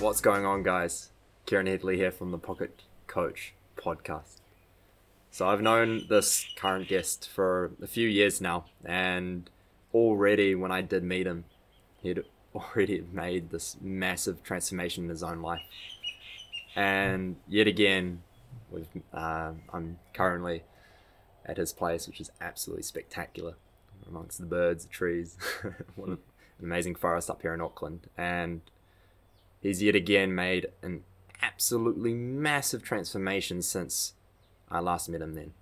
What's going on, guys? Kieran Headley here from the Pocket Coach podcast. So, I've known this current guest for a few years now, and already when I did meet him, he'd already made this massive transformation in his own life. And yet again, uh, I'm currently at his place, which is absolutely spectacular amongst the birds, the trees, one an amazing forest up here in Auckland. And he's yet again made an absolutely massive transformation since I last met him then.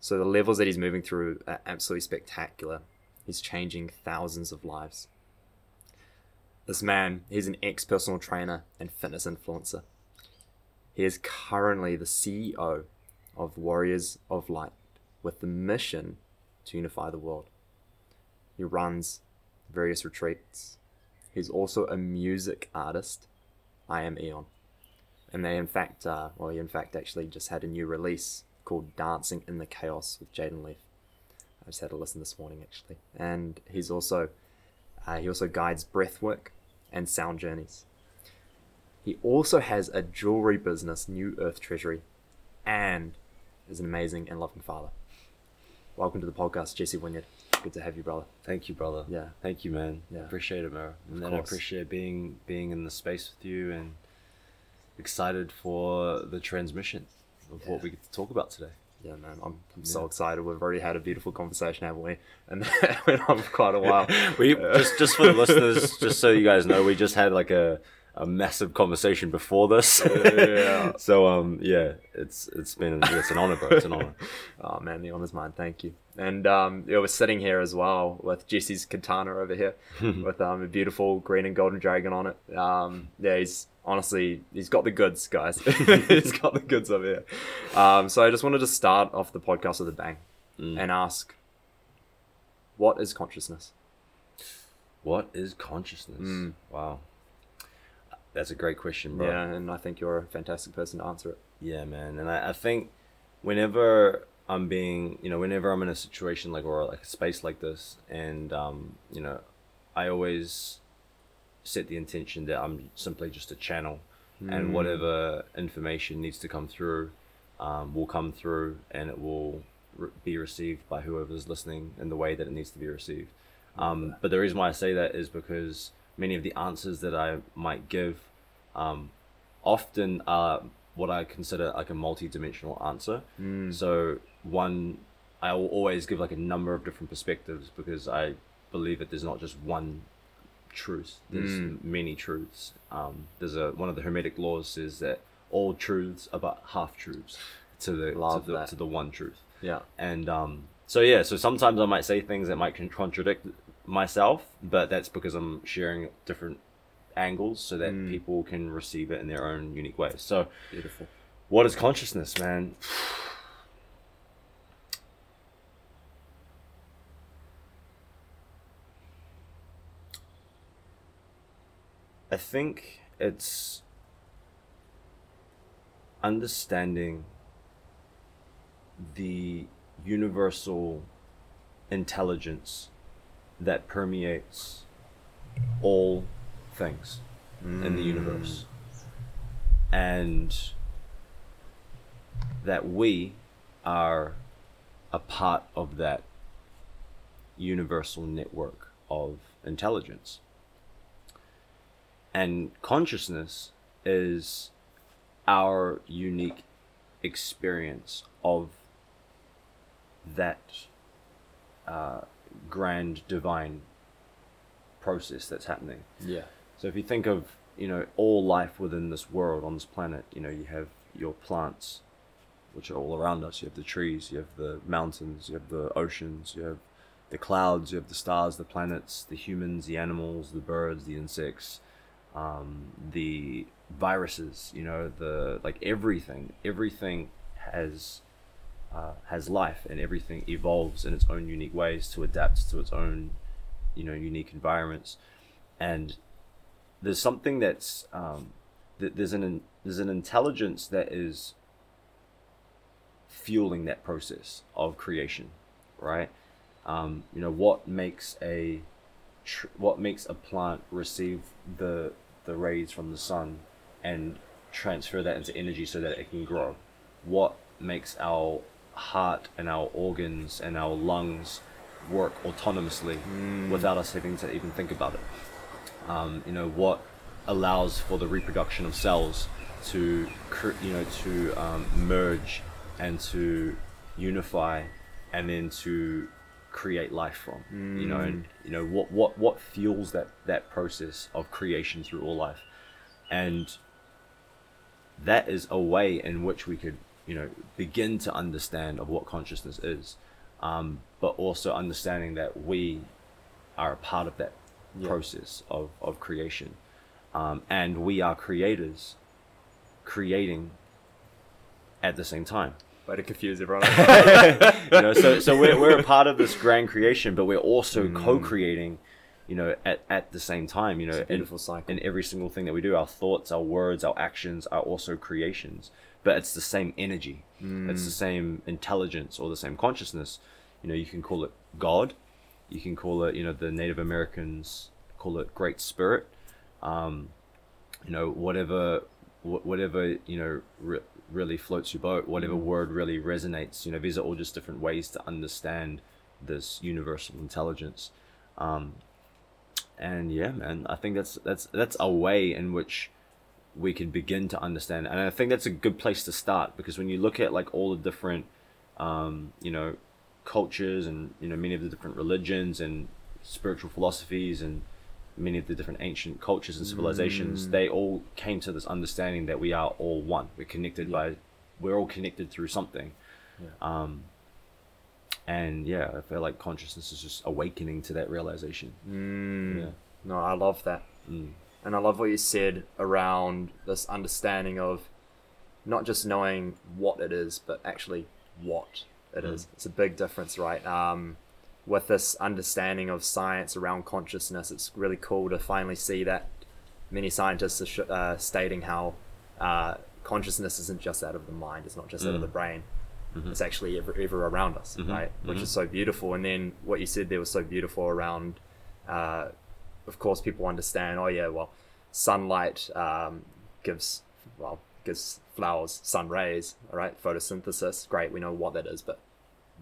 So the levels that he's moving through are absolutely spectacular. He's changing thousands of lives. This man, he's an ex personal trainer and fitness influencer. He is currently the CEO of Warriors of Light with the mission to unify the world. He runs various retreats. He's also a music artist. I am Eon. And they, in fact, uh, well, he in fact actually just had a new release called Dancing in the Chaos with Jaden Leaf. I just had a listen this morning actually. And he's also, uh, he also guides breathwork and sound journeys. He also has a jewelry business, New Earth Treasury, and is an amazing and loving father. Welcome to the podcast, Jesse Wynyard. Good to have you, brother. Thank you, brother. Yeah. Thank you, man. Yeah. Appreciate it, Mara. And Of then I appreciate being being in the space with you and excited for the transmission of Yeah. what we get to talk about today. Yeah, man, I'm, I'm so excited. We've already had a beautiful conversation, haven't we? And it went on for quite a while. we just just for the listeners, just so you guys know, we just had like a a massive conversation before this. Yeah. so um yeah, it's it's been it's an honor, bro. It's an honor. Oh man, the honor's mine. Thank you. And um, yeah, we're sitting here as well with Jesse's katana over here, with um, a beautiful green and golden dragon on it. Um, yeah, he's honestly he's got the goods, guys. he's got the goods over here. Um, so I just wanted to start off the podcast with a bang Mm. and ask, what is consciousness? What is consciousness? Mm. Wow. That's a great question, bro. Yeah, and I think you're a fantastic person to answer it. Yeah, man. And I, I think whenever I'm being, you know, whenever I'm in a situation like or like a space like this, and um, you know, I always set the intention that I'm simply just a channel, and Mm. whatever information needs to come through, um, will come through, and it will re- be received by whoever's listening in the way that it needs to be received. Um, but the reason why I say that is because many of the answers that I might give um, often are what I consider like a multi-dimensional answer. Mm. So one, I will always give like a number of different perspectives because I believe that there's not just one truth. There's Mm. many truths. Um, there's a one of the Hermetic laws says that all truths are but half truths to the Love to the, that. to the one truth. Yeah. And um, so yeah, so sometimes I might say things that might contradict myself, but that's because I'm sharing different angles so that Mm. people can receive it in their own unique ways. So, Beautiful. what is consciousness, man? I think it's understanding the universal intelligence that permeates all things in the universe. And that we are a part of that universal network of intelligence. And consciousness is our unique experience of that uh, grand divine process that's happening. Yeah. So if you think of you know all life within this world on this planet, you know you have your plants, which are all around us. You have the trees, you have the mountains, you have the oceans, you have the clouds, you have the stars, the planets, the humans, the animals, the birds, the insects, um, the viruses. You know the like everything. Everything has uh, has life, and everything evolves in its own unique ways to adapt to its own you know unique environments and there's something that's um, th- there's an there's an intelligence that is fueling that process of creation right um, you know what makes a tr- what makes a plant receive the the rays from the sun and transfer that into energy so that it can grow? What makes our heart and our organs and our lungs work autonomously without us having to even think about it? Um, you know what allows for the reproduction of cells to you know to um, merge and to unify and then to create life from you know and you know what what what fuels that that process of creation through all life. And that is a way in which we could you know begin to understand of what consciousness is um, but also understanding that we are a part of that Yeah. process of, of creation um, and we are creators creating at the same time Way to confuse everyone. you know so so we're, we're a part of this grand creation but we're also co-creating you know at, at the same time you know Mm. A in- cycle. in every single thing that we do our thoughts our words our actions are also creations but it's the same energy. It's the same intelligence or the same consciousness. you know you can call it god. You can call it you know the native americans call it great spirit. Um, you know whatever wh- whatever you know re- really floats your boat whatever word really resonates you know these are all just different ways to understand this universal intelligence. Um, and yeah man i think that's that's that's a way in which we can begin to understand. And i think that's a good place to start because when you look at like all the different um, you know cultures and you know many of the different religions and spiritual philosophies and many of the different ancient cultures and civilizations they all came to this understanding that we are all one. We're connected by we're all connected through something. Um, and yeah i feel like consciousness is just awakening to that realization. Mm. yeah. No, I love that. Mm. And I love what you said around this understanding of not just knowing what it is, but actually what it is. It's a big difference, right? Um, with this understanding of science around consciousness, it's really cool to finally see that many scientists are sh- uh, stating how uh, consciousness isn't just out of the mind, it's not just out of the brain. It's actually ever, ever around us, right? Which is so beautiful. And then what you said there was so beautiful around uh, of course people understand oh yeah well sunlight um, gives well gives flowers sun rays all right photosynthesis great we know what that is but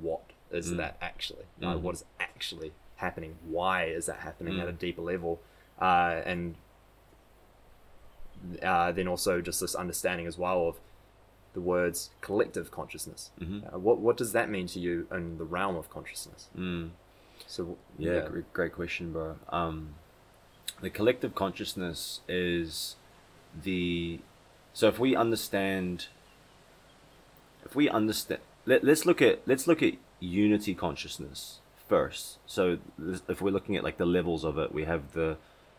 what is that actually? Like, what is actually happening? Why is that happening at a deeper level? Uh, and uh, then also just this understanding as well of the words collective consciousness. Uh, what, what does that mean to you in the realm of consciousness? Mm. so Yeah, Great, great question, bro. Um, the collective consciousness is the so if we understand if we understand let, let's look at let's look at unity consciousness first. So if we're looking at like the levels of it we have the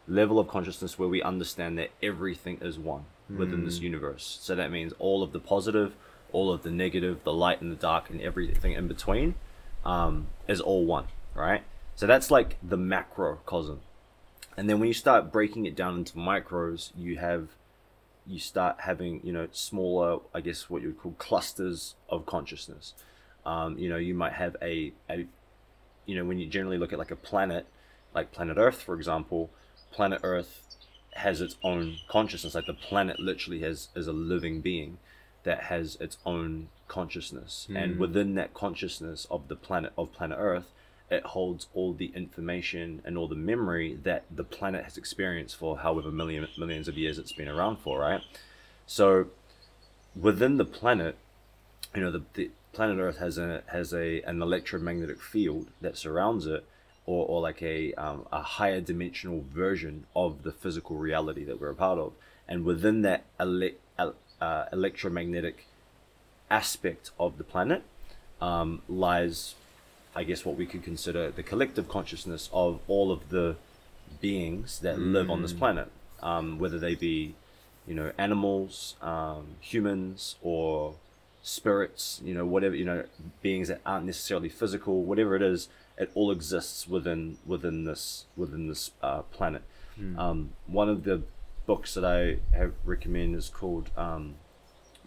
level of consciousness where we understand that everything is one within this universe. So that means all of the positive all of the negative the light and the dark and everything in between um, is all one right? So that's like the macrocosm and then when you start breaking it down into micros you have you start having you know smaller i guess what you would call clusters of consciousness. Um, you know you might have a, a you know when you generally look at like a planet like planet earth for example planet earth has its own consciousness. Like the planet literally has is a living being that has its own consciousness. And within that consciousness of the planet of planet earth it holds all the information and all the memory that the planet has experienced for however million millions of years it's been around for right? So within the planet you know the, the planet earth has a has a an electromagnetic field that surrounds it or, or like a um, a higher dimensional version of the physical reality that we're a part of. And within that uh, electromagnetic aspect of the planet um, lies I guess what we could consider the collective consciousness of all of the beings that live on this planet, um, whether they be, you know, animals, um, humans, or spirits, you know, whatever, you know, beings that aren't necessarily physical, whatever it is, it all exists within within this within this uh, planet. Um, one of the books that I have recommend is called um,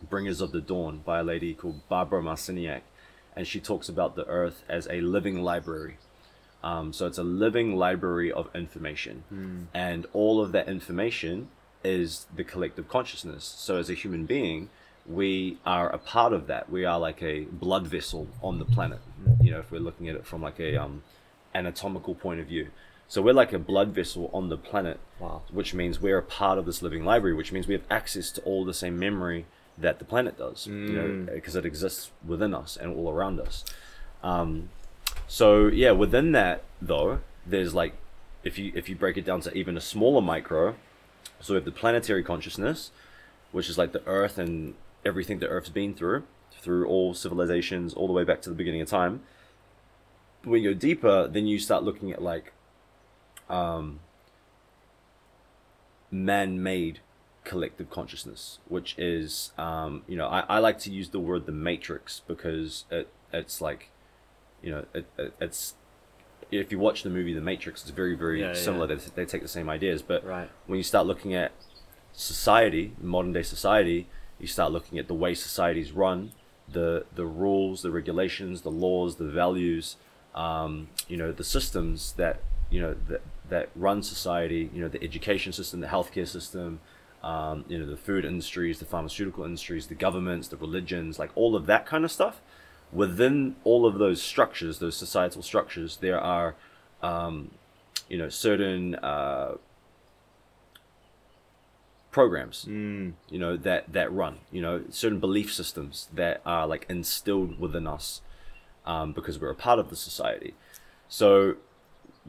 Bringers of the Dawn by a lady called Barbara Marciniak, and she talks about the Earth as a living library. Um, so it's a living library of information, and all of that information is the collective consciousness. So as a human being, we are a part of that. We are like a blood vessel on the planet. You know, if we're looking at it from like a um, anatomical point of view. So we're like a blood vessel on the planet, Wow. which means we're a part of this living library, which means we have access to all the same memory that the planet does, you know, because it exists within us and all around us. Um, so yeah, within that though, there's like, if you if you break it down to even a smaller micro, so we have the planetary consciousness, which is like the Earth and everything the Earth's been through, through all civilizations, all the way back to the beginning of time. When you go deeper, then you start looking at like um, man-made collective consciousness, which is, um, you know, I, I like to use the word the matrix because it it's like, you know, it, it, it's if you watch the movie The Matrix, it's very very Yeah, similar. yeah. They, they take the same ideas, but Right. when you start looking at society, modern day society, you start looking at the way societies run, the the rules, the regulations, the laws, the values, um, you know, the systems that you know that that run society. You know, the education system, the healthcare system, um, you know, the food industries, the pharmaceutical industries, the governments, the religions, like all of that kind of stuff. Within all of those structures, those societal structures, there are, um, you know, certain uh, programs Mm. you know that that run you know certain belief systems that are like instilled within us um, because we're a part of the society so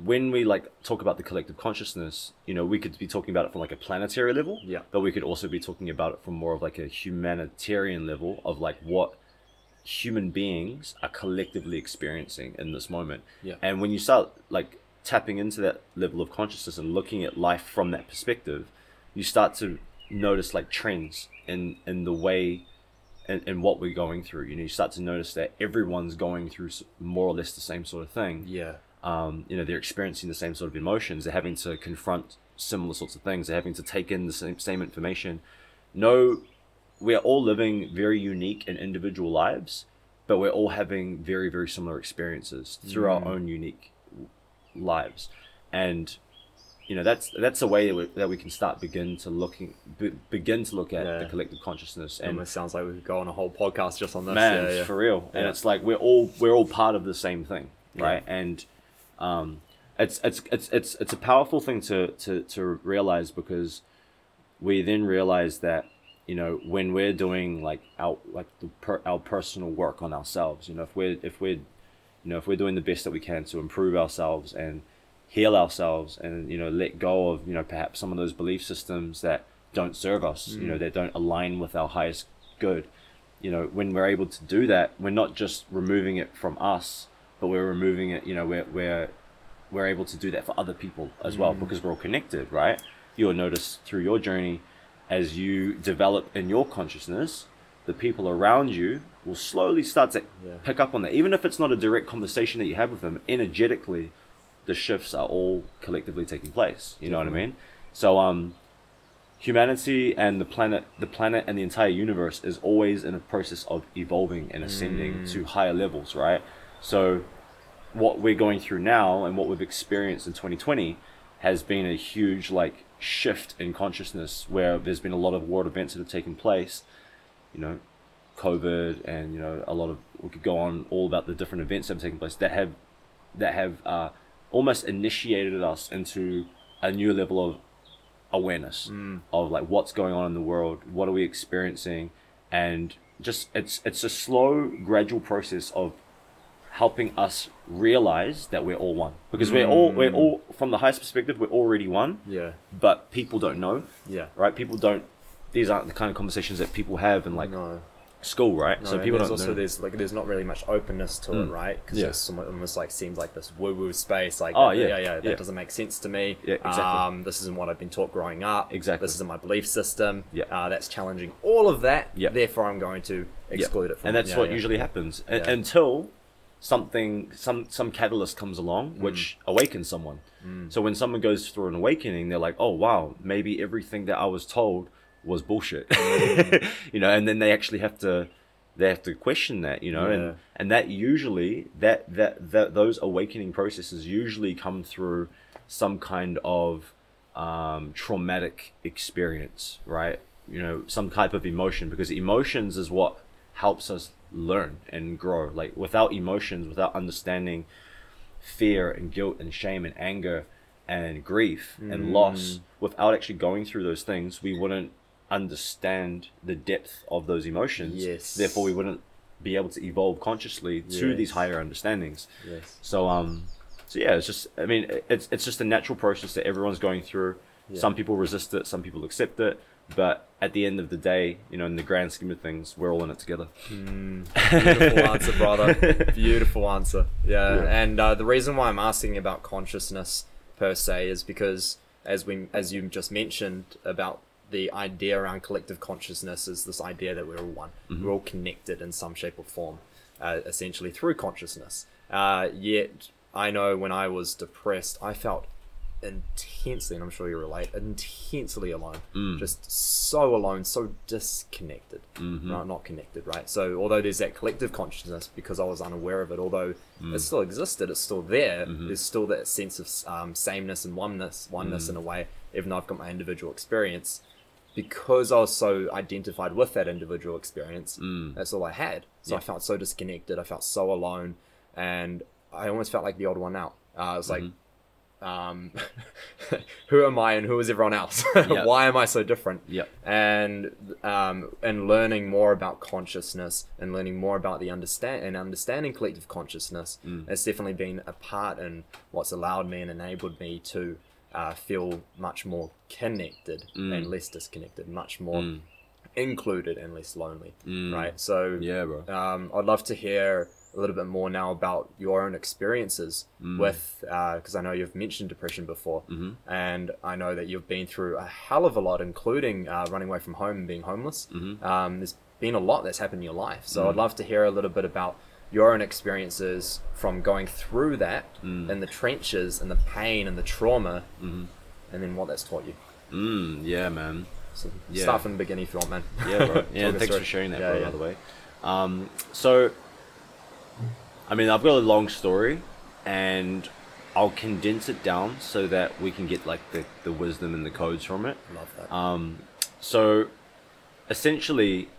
when we like talk about the collective consciousness you know we could be talking about it from like a planetary level Yeah. but we could also be talking about it from more of like a humanitarian level of like what human beings are collectively experiencing in this moment Yeah. and when you start like tapping into that level of consciousness and looking at life from that perspective you start to notice like trends in in the way and, and what we're going through you know you start to notice that everyone's going through more or less the same sort of thing Yeah. Um, you know they're experiencing the same sort of emotions they're having to confront similar sorts of things they're having to take in the same, same information no we are all living very unique and individual lives but we're all having very very similar experiences through our own unique lives and you know that's that's a way that we, that we can start begin to looking be, begin to look at Yeah. the collective consciousness and Almost sounds like we could go on a whole podcast just on this. man yeah, yeah. for real and it's like we're all we're all part of the same thing Yeah. right and um it's it's it's it's it's a powerful thing to to to realize because we then realize that you know when we're doing like our like the per, our personal work on ourselves you know if we're if we're you know if we're doing the best that we can to improve ourselves and heal ourselves and you know let go of you know perhaps some of those belief systems that don't serve us you know that don't align with our highest good you know when we're able to do that we're not just removing it from us but we're removing it you know we're we're we're able to do that for other people as well because we're all connected right? You'll notice through your journey as you develop in your consciousness the people around you will slowly start to Yeah. pick up on that. Even if it's not a direct conversation that you have with them energetically the shifts are all collectively taking place. You know what i mean? So um humanity and the planet the planet and the entire universe is always in a process of evolving and ascending to higher levels right so what we're going through now and what we've experienced in 2020 has been a huge like shift in consciousness where there's been a lot of world events that have taken place you know covid and you know a lot of we could go on all about the different events that have taken place that have that have uh, almost initiated us into a new level of awareness of like what's going on in the world what are we experiencing and just it's it's a slow gradual process of helping us realize that we're all one because we're all we're all from the highest perspective we're already one Yeah. but people don't know Yeah. right people don't these aren't the kind of conversations that people have in like no. school right No, so people there's don't also know. there's like there's not really much openness to it, Mm. right? Because Yeah. it's almost like seems like this woo woo space. Like, Oh, yeah, yeah, yeah, that yeah. doesn't make sense to me. Yeah, exactly. Um, this isn't what I've been taught growing up. Exactly. This isn't my belief system. Yeah. Uh, that's challenging all of that. Yeah. Therefore, I'm going to exclude it from. and that's what usually happens until something some some catalyst comes along Mm. which awakens someone so when someone goes through an awakening they're like oh wow maybe everything that i was told was bullshit Mm. you know and then they actually have to they have to question that you know Yeah. and and that usually that that that those awakening processes usually come through some kind of um, traumatic experience, right? You know, some type of emotion because emotions is what helps us learn and grow. Like without emotions, without understanding fear and guilt and shame and anger and grief and loss, without actually going through those things, we wouldn't understand the depth of those emotions. Yes. Therefore, we wouldn't be able to evolve consciously to these higher understandings. Yes. So um, so yeah, it's just I mean it's it's just a natural process that everyone's going through. Yeah. Some people resist it, some people accept it, but at the end of the day, you know, in the grand scheme of things, we're all in it together. Beautiful answer, brother. Beautiful answer. Yeah, Yeah. and uh, the reason why I'm asking about consciousness per se is because, as we as you just mentioned about the idea around collective consciousness is this idea that we're all one. We're all connected in some shape or form, uh, essentially through consciousness. Uh, yet, I know when I was depressed, I felt intensely, and I'm sure you relate, intensely alone. Mm. Just so alone, so disconnected. Mm-hmm. Right, not connected, right? So although there's that collective consciousness, because I was unaware of it, although mm. it still existed, it's still there. Mm-hmm. There's still that sense of um, sameness and oneness, oneness mm. in a way, even though I've got my individual experience. Because I was so identified with that individual experience, that's all I had. So I felt so disconnected. I felt so alone, and I almost felt like the odd one out. Uh, I was like, mm-hmm. Um, who am I and who is everyone else? Yeah. Why am I so different? Yep. And um, and learning more about consciousness and learning more about the understand and understanding collective consciousness has definitely been a part in what's allowed me and enabled me to uh, feel much more connected and less disconnected, much more included and less lonely. Right. So Yeah, bro. um, I'd love to hear a little bit more now about your own experiences with, because I know you've mentioned depression before, and I know that you've been through a hell of a lot, including uh, running away from home and being homeless. Um, there's been a lot that's happened in your life, so I'd love to hear a little bit about your own experiences from going through that in the trenches and the pain and the trauma, and then what that's taught you. Mm, yeah, man. So Yeah. start from the beginning if you want, man. Yeah, bro. Yeah, thanks for sharing that, Yeah, bro, yeah. by the way. Um, so, I mean, I've got a long story, and I'll condense it down so that we can get like the, the wisdom and the codes from it. Love that. Um, so, essentially,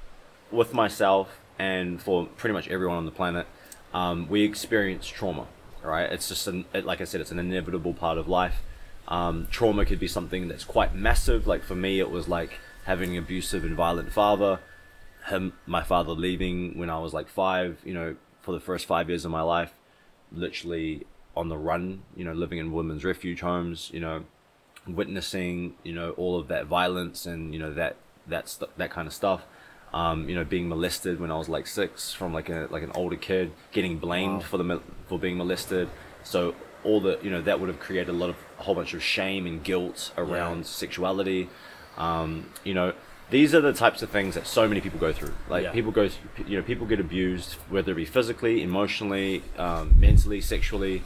with myself and for pretty much everyone on the planet, um, we experience trauma. Right? It's just an, it, like I said, it's an inevitable part of life. Um, trauma could be something that's quite massive. Like for me, it was like having an abusive and violent father. Him, my father leaving when I was like five. You know, for the first five years of my life, literally on the run. You know, living in women's refuge homes. You know, witnessing you know all of that violence and you know that that's that kind of stuff um, you know being molested when I was like six from like a like an older kid getting blamed Wow. for the for being molested so all the you know that would have created a lot of a whole bunch of shame and guilt around sexuality um, you know these are the types of things that so many people go through like Yeah. people go through, you know people get abused whether it be physically emotionally um, mentally sexually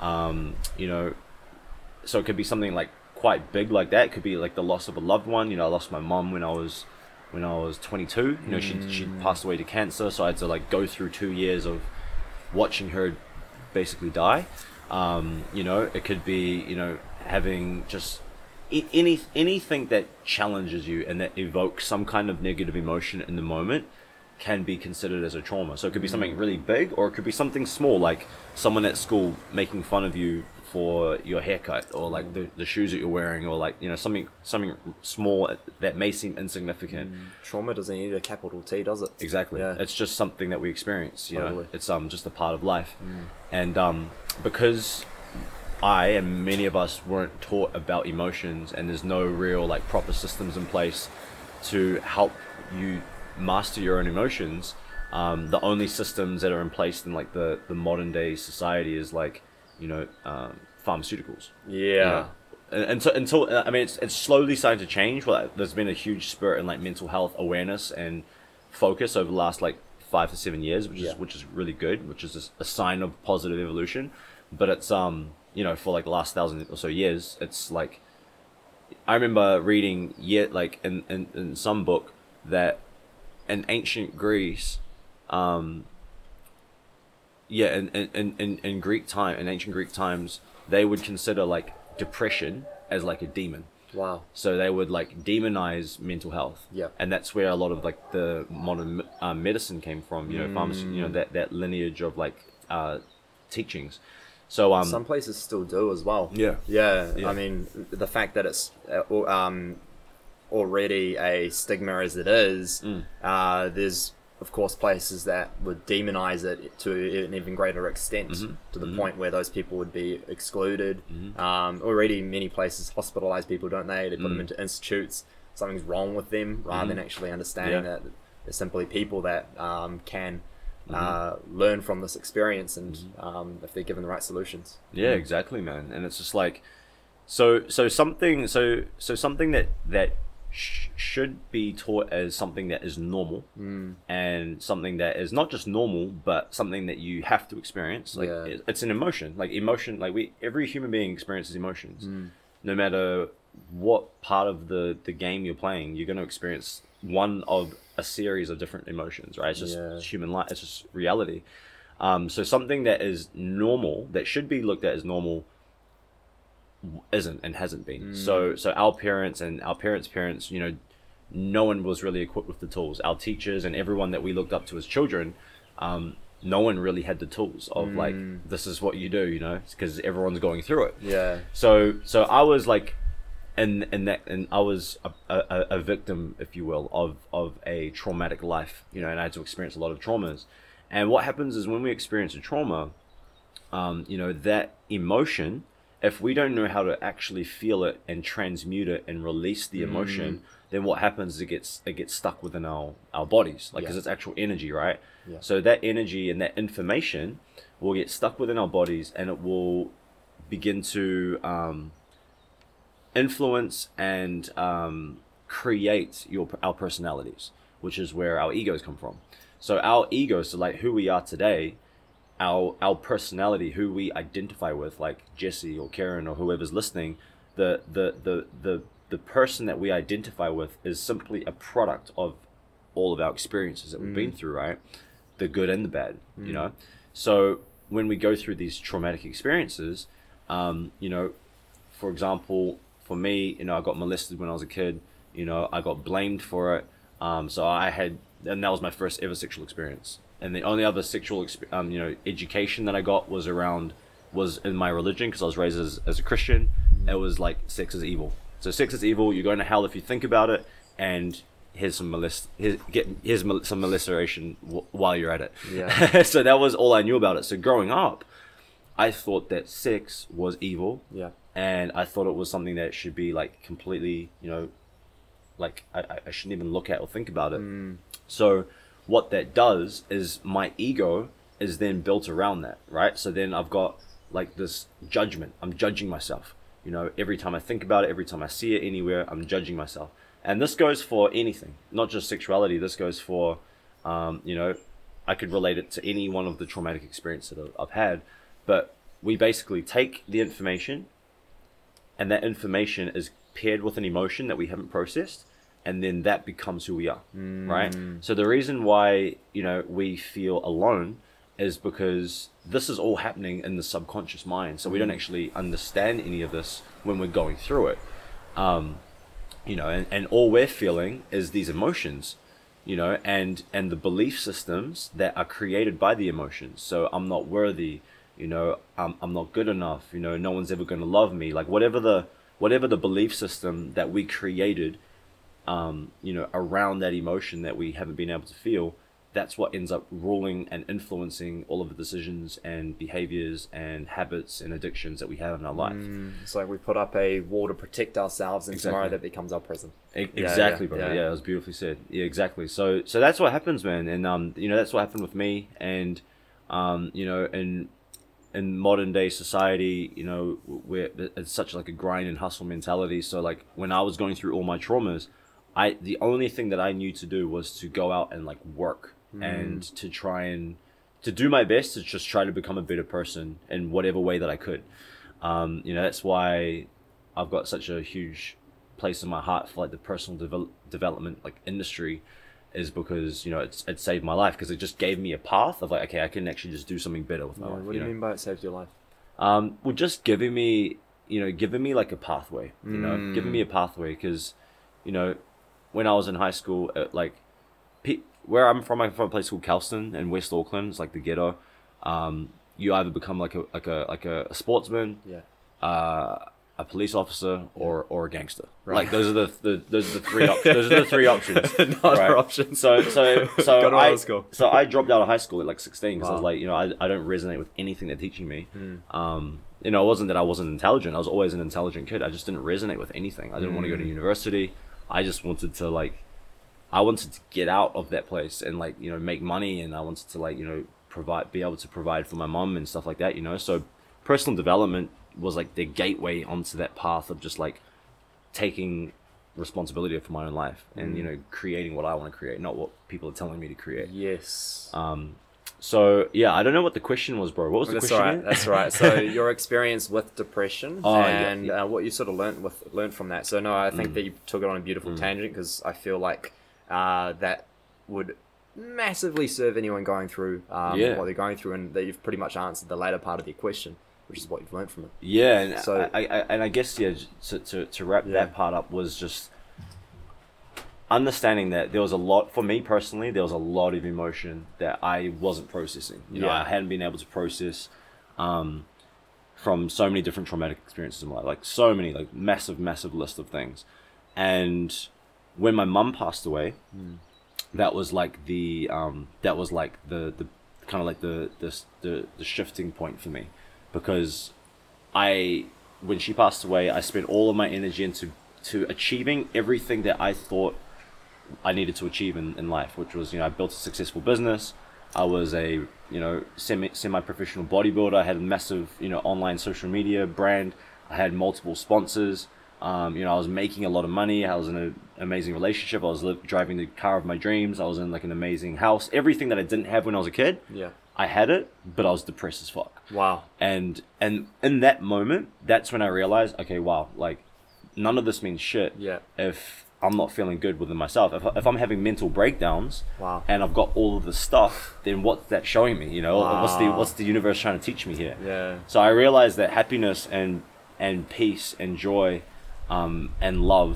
um, you know so it could be something like quite big like that. It could be like the loss of a loved one. You know, I lost my mom when I was when I was 22. You know, she she passed away to cancer, so I had to like go through two years of watching her basically die. Um, you know, it could be you know having just any anything that challenges you and that evokes some kind of negative emotion in the moment can be considered as a trauma. So it could be something really big, or it could be something small, like someone at school making fun of you for your haircut, or like the, the shoes that you're wearing, or like you know something something small that may seem insignificant. Trauma doesn't need a capital T, does it? Exactly. Yeah. It's just something that we experience. You know, Totally. it's um just a part of life, and um because I and many of us weren't taught about emotions, and there's no real like proper systems in place to help you master your own emotions. Um, the only systems that are in place in like the the modern day society is like you know um, pharmaceuticals. Yeah. And until, until I mean, it's, it's slowly starting to change. Well, there's been a huge spurt in like mental health awareness and focus over the last like five to seven years, which Yeah. is which is really good, which is a sign of positive evolution. But it's um you know for like the last thousand or so years, it's like I remember reading yet like in, in in some book that in ancient Greece, um, yeah, in, in, in, in, Greek time, in ancient Greek times, they would consider like depression as like a demon. Wow. So they would like demonize mental health. Yeah. And that's where a lot of like the modern uh, medicine came from. You know, pharmacy. You know Mm. that that lineage of like uh, teachings. So um. Some places still do as well. yeah. Yeah, Yeah. I mean, the fact that it's uh, um, already a stigma as it is, Mm. uh, there's of course places that would demonize it to an even greater extent, Mm-hmm. to the point where those people would be excluded. Um, already, many places hospitalize people, don't they? They put them Mm. into institutes. Something's wrong with them, rather than actually understanding Mm-hmm. Yeah. that they're simply people that um, can. Mm-hmm. Uh, learn from this experience, and um, if they're given the right solutions. Yeah, exactly, man. And it's just like, so so something so so something that that sh- should be taught as something that is normal, Mm. and something that is not just normal, but something that you have to experience. Like Yeah. it's an emotion. Like emotion, like we every human being experiences emotions, Mm. no matter what part of the the game you're playing. You're going to experience one of a series of different emotions, right? It's just Yeah. human life. It's just reality. Um, so something that is normal, that should be looked at as normal, isn't and hasn't been. So so our parents and our parents' parents, you know, no one was really equipped with the tools. Our teachers and everyone that we looked up to as children, um, no one really had the tools of like this is what you do, you know, because everyone's going through it. Yeah. So so I was like, in in that and I was a, a, a victim, if you will, of of a traumatic life, you know, and I had to experience a lot of traumas. And what happens is when we experience a trauma, um, you know, that emotion, if we don't know how to actually feel it and transmute it and release the emotion, then what happens is it gets it gets stuck within our our bodies, like because Yeah. it's actual energy, right? Yeah. So that energy and that information will get stuck within our bodies, and it will begin to um, influence and um, create your our personalities, which is where our egos come from. So our egos, so like who we are today, our our personality, who we identify with, like Jesse or Kieran or whoever's listening, the the the the the person that we identify with is simply a product of all of our experiences that we've been through, right? The good and the bad, you know. So when we go through these traumatic experiences, um, you know, for example, for me, you know, I got molested when I was a kid. You know, I got blamed for it. Um, so I had, and that was my first ever sexual experience. And the only other sexual, exp- um, you know, education that I got was around, was in my religion because I was raised as, as a Christian. It was like sex is evil. So sex is evil. You're going to hell if you think about it. And here's some molest, here's, get here's mol- some molestation w- while you're at it. Yeah. so that was all I knew about it. So growing up, I thought that sex was evil Yeah. And I thought it was something that should be like completely, you know, like I, I- shouldn't even look at or think about it. So what that does is my ego is then built around that, right? So then I've got like this judgment. I'm judging myself. You know, every time I think about it, every time I see it anywhere, I'm judging myself. And this goes for anything, not just sexuality. This goes for, um, you know, I could relate it to any one of the traumatic experiences that I've had. But we basically take the information and that information is paired with an emotion that we haven't processed and then that becomes who we are right? So the reason why you know we feel alone is because this is all happening in the subconscious mind so we don't actually understand any of this when we're going through it. Um, you know and, and all we're feeling is these emotions you know and and the belief systems that are created by the emotions. So i'm not worthy you know i'm, I'm not good enough you know no one's ever going to love me like whatever the whatever the belief system that we created um, you know around that emotion that we haven't been able to feel that's what ends up ruling and influencing all of the decisions and behaviors and habits and addictions that we have in our life It's like we put up a wall to protect ourselves, and tomorrow that becomes our prison. E- Yeah, exactly, yeah, brother. yeah. Yeah. it was beautifully said. Yeah, exactly. So, so that's what happens, man. And um, you know, that's what happened with me. And um, you know, in in modern day society, you know, where it's such like a grind and hustle mentality. So, like when I was going through all my traumas, I the only thing that I knew to do was to go out and like work and to try and to do my best to just try to become a better person in whatever way that I could. Um, you know, that's why I've got such a huge place in my heart for like the personal devel- development like industry is because you know it's it saved my life because it just gave me a path of like okay I can actually just do something better with my Yeah, life. what do you know? mean by it saved your life? Um, well, just giving me, you know, giving me like a pathway, you know, giving me a pathway because, you know, when I was in high school, uh, like, pe- where I'm from, I'm from a place called Kelston in West Auckland. It's like the ghetto. Um, you either become like a like a like a, sportsman, Yeah. uh, a police officer, or or a gangster. Right. Like those are the, the those are the three op- those are the three options. Not right? options. So so so I so I dropped out of high school at like sixteen because I was like you know I, I don't resonate with anything they're teaching me. Mm. Um, you know, it wasn't that I wasn't intelligent. I was always an intelligent kid. I just didn't resonate with anything. I didn't want to go to Mm. university. I just wanted to like, I wanted to get out of that place and like you know make money, and I wanted to like you know provide, be able to provide for my mom and stuff like that. You know, so personal development was like the gateway onto that path of just like taking responsibility for my own life and you Mm. know creating what I want to create, not what people are telling me to create. Yes. Um, so yeah, I don't know what the question was, bro. What was the That's question? right. That's right. So your experience with depression Oh, and yeah. Uh, what you sort of learned with learned from that. So no, I think Mm. that you took it on a beautiful Mm. tangent because I feel like uh, that would massively serve anyone going through um, Yeah. what they're going through, and that you've pretty much answered the later part of the question, which is what you've learned from it. Yeah, and So- I, I, and I guess yeah, to, to, to wrap Yeah. that part up was just understanding that there was a lot for me personally. There was a lot of emotion that I wasn't processing. You know, Yeah. I hadn't been able to process um, from so many different traumatic experiences in my life, like so many, like massive, massive list of things. And when my mum passed away, that was like the um, that was like the the kind of like the the the, the shifting point for me because I when she passed away, I spent all of my energy into to achieving everything that I thought I needed to achieve in, in life, which was, you know, I built a successful business. I was a, you know, semi semi professional bodybuilder. I had a massive, you know, online social media brand. I had multiple sponsors. Um, you know, I was making a lot of money. I was in an amazing relationship. I was li- driving the car of my dreams. I was in like an amazing house. Everything that I didn't have when I was a kid, Yeah. I had it, but I was depressed as fuck Wow. and and in that moment that's when i realized okay wow like none of this means shit Yeah. if i'm not feeling good within myself if, if i'm having mental breakdowns Wow. and i've got all of this stuff then what's that showing me you know what's the what's the universe trying to teach me here Yeah. so i realized that happiness and and peace and joy um, and love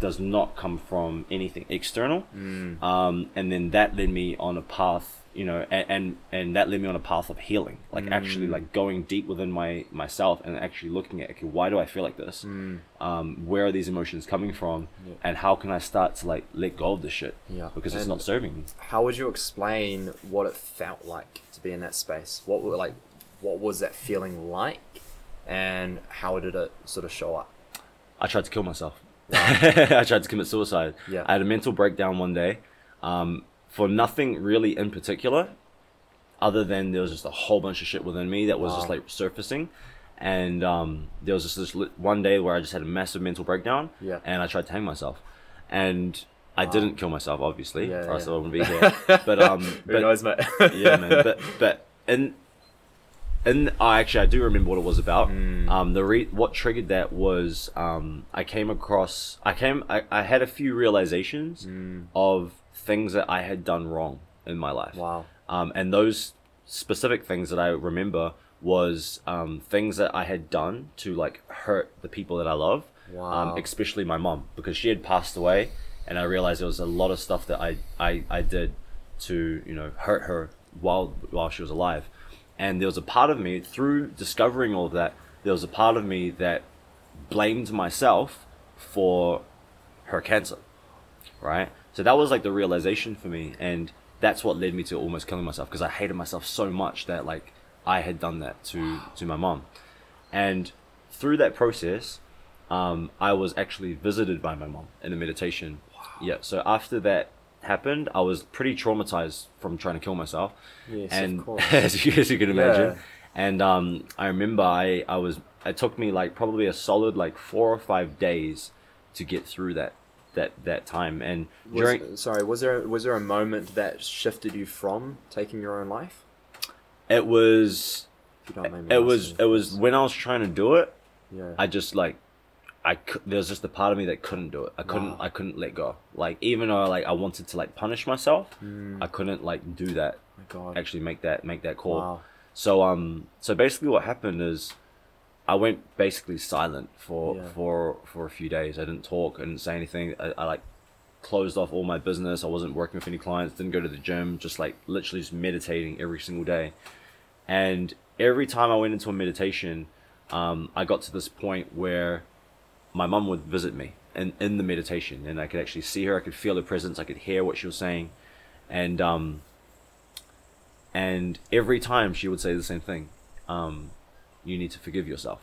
does not come from anything external Mm. um, and then that led me on a path you know and, and and that led me on a path of healing like actually Mm. like going deep within my myself and actually looking at okay why do i feel like this Mm. um, where are these emotions coming from Yeah. and how can i start to like let go of this shit Yeah. because it's not serving me How would you explain what it felt like to be in that space? What were like, what was that feeling like, and how did it sort of show up? I tried to kill myself. I tried to commit suicide. Yeah. I had a mental breakdown one day, um, for nothing really in particular, other than there was just a whole bunch of shit within me that was just like surfacing, and um, there was just this one day where I just had a massive mental breakdown, Yeah. and I tried to hang myself, and I Wow. didn't kill myself, obviously, Yeah, or else yeah. I wouldn't be here. but um, Who but knows, mate? yeah, man. But but and and I actually I do remember what it was about. Mm. Um, the re- what triggered that was um, I came across I came I, I had a few realizations Mm. of things that I had done wrong in my life. Wow. Um, and those specific things that I remember was um, things that I had done to like hurt the people that I love. Wow. Um, especially my mom because she had passed away, and I realized there was a lot of stuff that I, I, I did to you know hurt her while while she was alive, and there was a part of me through discovering all of that. There was a part of me that blamed myself for her cancer, right? So that was like the realization for me, and that's what led me to almost killing myself because I hated myself so much that like I had done that to to my mom, and through that process, um, I was actually visited by my mom in a meditation. Yeah. So after that happened, I was pretty traumatized from trying to kill myself, Yes, and of course. as you, as you can imagine, Yeah. and um, I remember I I was it took me like probably a solid like four or five days to get through that that that time and Was, during sorry, was there was there a moment that shifted you from taking your own life? it was If you don't mind me it was it was when I was trying to do it Yeah. I just like I there was just a part of me that couldn't do it. I couldn't Wow. I couldn't let go. Like even though like I wanted to like punish myself, Mm, I couldn't like do that. my God. Actually make that make that call. Wow. So um so basically what happened is I went basically silent for Yeah. for for a few days. I didn't talk. I didn't say anything. I, I like closed off all my business. I wasn't working with any clients. Didn't go to the gym. Just like literally just meditating every single day. And every time I went into a meditation, um, I got to this point where my mum would visit me in, in the meditation and I could actually see her, I could feel her presence, I could hear what she was saying. And um and every time she would say the same thing. Um, you need to forgive yourself.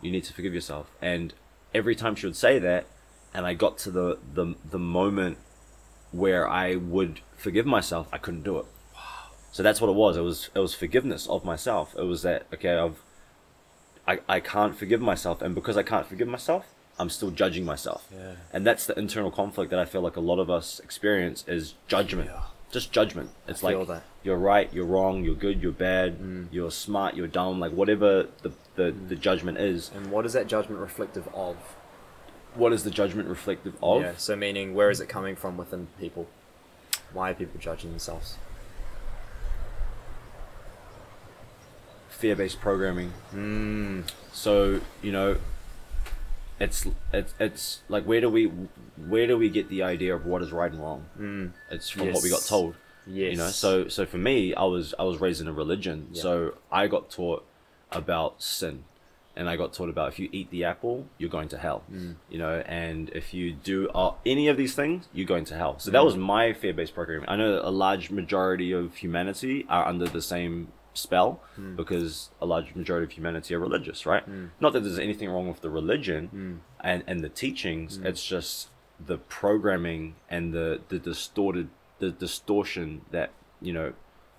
You need to forgive yourself. And every time she would say that and I got to the the, the moment where I would forgive myself, I couldn't do it. So that's what it was. It was it was forgiveness of myself. It was that okay, I've I, I can't forgive myself and because I can't forgive myself, I'm still judging myself. Yeah. And that's the internal conflict that I feel like a lot of us experience is judgment. Yeah. Just judgment. It's like that. you're right, you're wrong, you're good, you're bad, Mm. you're smart, you're dumb, like whatever the, the, the judgment is. And what is that judgment reflective of? What is the judgment reflective of? Yeah. So meaning, where is it coming from within people? Why are people judging themselves? Fear based programming. Mm. So, you know, it's it's it's like where do we where do we get the idea of what is right and wrong? Mm. It's from what we got told. Yes. you know so so for me i was i was raised in a religion Yeah. so i got taught about sin and i got taught about if you eat the apple you're going to hell Mm. you know and if you do uh, any of these things you're going to hell so that was my fear-based programming i know a large majority of humanity are under the same spell Mm. because a large majority of humanity are religious right Mm. not that there's anything wrong with the religion Mm. and and the teachings Mm. it's just the programming and the the distorted the distortion that you know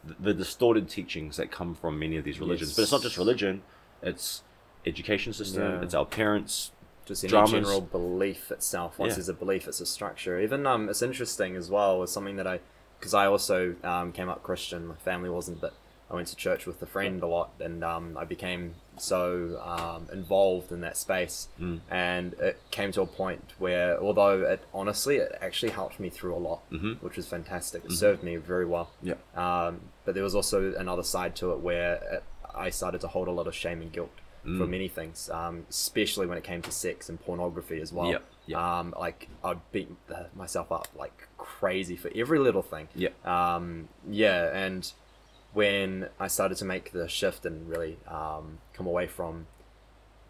the, the distorted teachings that come from many of these religions but it's not just religion it's education system Yeah. it's our parents just any dramas. general belief itself. Once Yeah. there's a belief, it's a structure. Even um, it's interesting as well. Was something that I, because I also um, came up Christian. My family wasn't, but I went to church with a friend a lot, and um, I became so um, involved in that space. Mm. And it came to a point where, although it honestly, it actually helped me through a lot, Mhm. which was fantastic. It served me very well. yeah Um, but there was also another side to it where it, I started to hold a lot of shame and guilt for Mm. many things, um, especially when it came to sex and pornography as well. Yep, yep. Um, like I'd beat myself up like crazy for every little thing. yeah Um, yeah, and when I started to make the shift and really um, come away from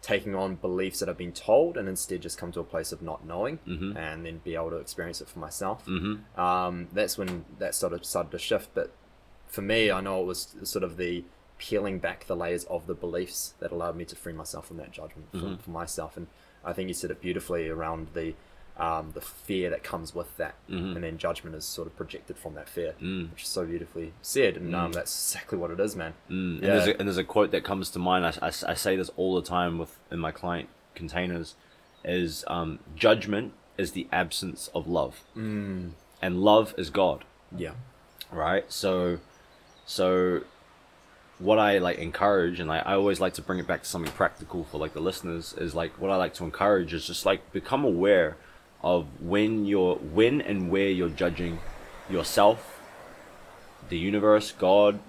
taking on beliefs that I've been told and instead just come to a place of not knowing Mhm. and then be able to experience it for myself mm-hmm um, that's when that sort of started to shift. But for me, I know it was sort of the peeling back the layers of the beliefs that allowed me to free myself from that judgment for, Mhm. for myself. And I think you said it beautifully around the um, the fear that comes with that, Mhm. and then judgment is sort of projected from that fear, Mm. which is so beautifully said. And um, Mm. that's exactly what it is, man. Mm, and, Yeah. there's a, and there's a quote that comes to mind. I, I, I say this all the time with in my client containers, is um, judgment is the absence of love, Mm. and love is God. Yeah. right so so what i like encourage and I, I always like to bring it back to something practical for like the listeners is like what i like to encourage is just like become aware of when you're when and where you're judging yourself the universe god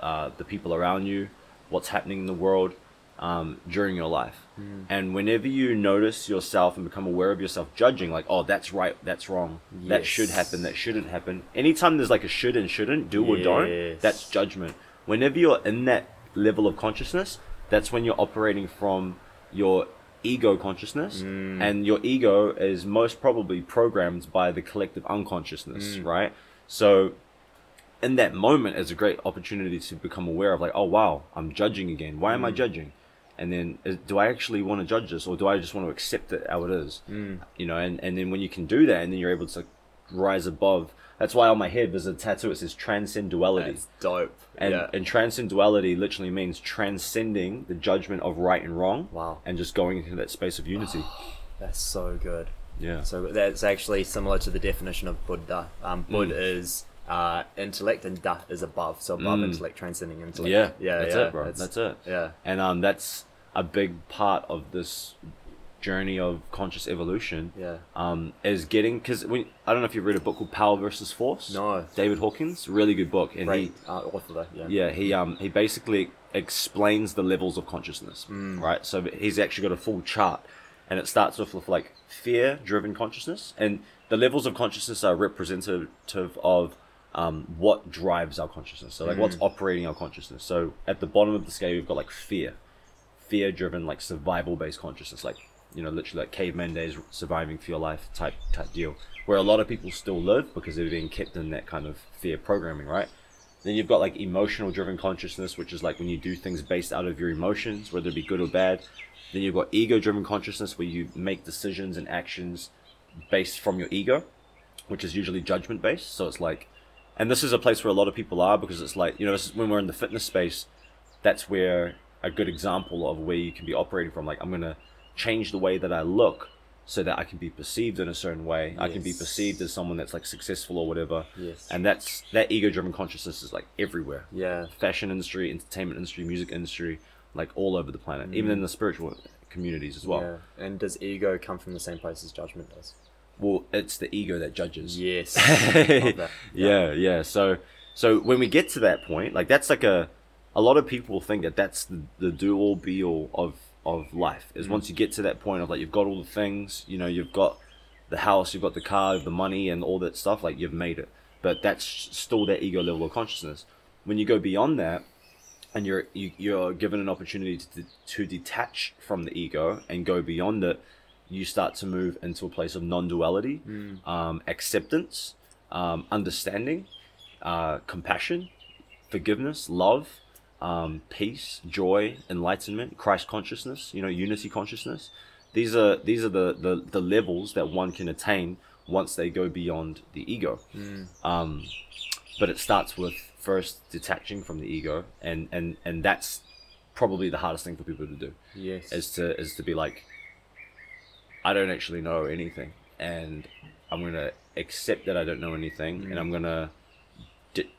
uh, the people around you what's happening in the world um, during your life. And whenever you notice yourself and become aware of yourself judging like oh that's right that's wrong that should happen that shouldn't happen anytime there's like a should and shouldn't do or don't that's judgment. Whenever you're in that level of consciousness that's when you're operating from your ego consciousness Mm. and your ego is most probably programmed by the collective unconsciousness Mm. right so in that moment is a great opportunity to become aware of like oh wow i'm judging again why am i Mm. judging and then is, do i actually want to judge this or do i just want to accept it how it is Mm. you know and, and then when you can do that and then you're able to rise above that's why on my head there's a tattoo it says transcend duality That's dope. and, yeah. and transcend duality literally means transcending the judgment of right and wrong wow. and just going into that space of unity That's so good. yeah So that's actually similar to the definition of Buddha. Um, Bud Mm. is uh, intellect and Da is above. So above Mm. intellect, transcending intellect. yeah yeah, that's yeah. it bro It's- that's it Yeah. and um that's a big part of this journey of conscious evolution Yeah. um, is getting because when I don't know if you've read a book called Power versus Force. No. David Hawkins, really good book, and Great uh, author though. Yeah. he yeah he um he basically explains the levels of consciousness, Mm. right? So he's actually got a full chart, and it starts off with like fear-driven consciousness, and the levels of consciousness are representative of um, what drives our consciousness. So like what's Mm. operating our consciousness. So at the bottom of the scale, we've got like fear, fear-driven like survival-based consciousness, like you know literally like caveman days, surviving for your life type type deal, where a lot of people still live because they're being kept in that kind of fear programming, right? Then you've got like emotional driven consciousness, which is like when you do things based out of your emotions, whether it be good or bad. Then you've got ego driven consciousness, where you make decisions and actions based from your ego, which is usually judgment based. So it's like, and this is a place where a lot of people are because it's like, you know, when we're in the fitness space, that's where a good example of where you can be operating from. Like, I'm going to change the way that I look so that I can be perceived in a certain way. I can be perceived as someone that's like successful or whatever. Yes. And that's that ego driven consciousness is like everywhere. Yeah. Fashion industry, entertainment industry, music industry, like all over the planet, even in mm. the spiritual communities as well. Yeah. And does ego come from the same place as judgment does? Well, it's the ego that judges. Yes. That. yeah, yeah. So, so when we get to that point, like that's like a, a lot of people think that that's the, the do all be all of of life. Is once you get to that point of like you've got all the things, you know, you've got the house, you've got the car, the money, and all that stuff. Like you've made it, but that's still that ego level of consciousness. When you go beyond that, and you're you, you're given an opportunity to to detach from the ego and go beyond it, you start to move into a place of non-duality, um, acceptance, um, understanding, uh, compassion, forgiveness, love, um, peace, joy, enlightenment, Christ consciousness, you know, unity consciousness. These are these are the, the, the levels that one can attain once they go beyond the ego. Um, but it starts with first detaching from the ego, and, and, and that's probably the hardest thing for people to do Yes. is to is to be like I don't actually know anything and I'm gonna accept that I don't know anything and I'm gonna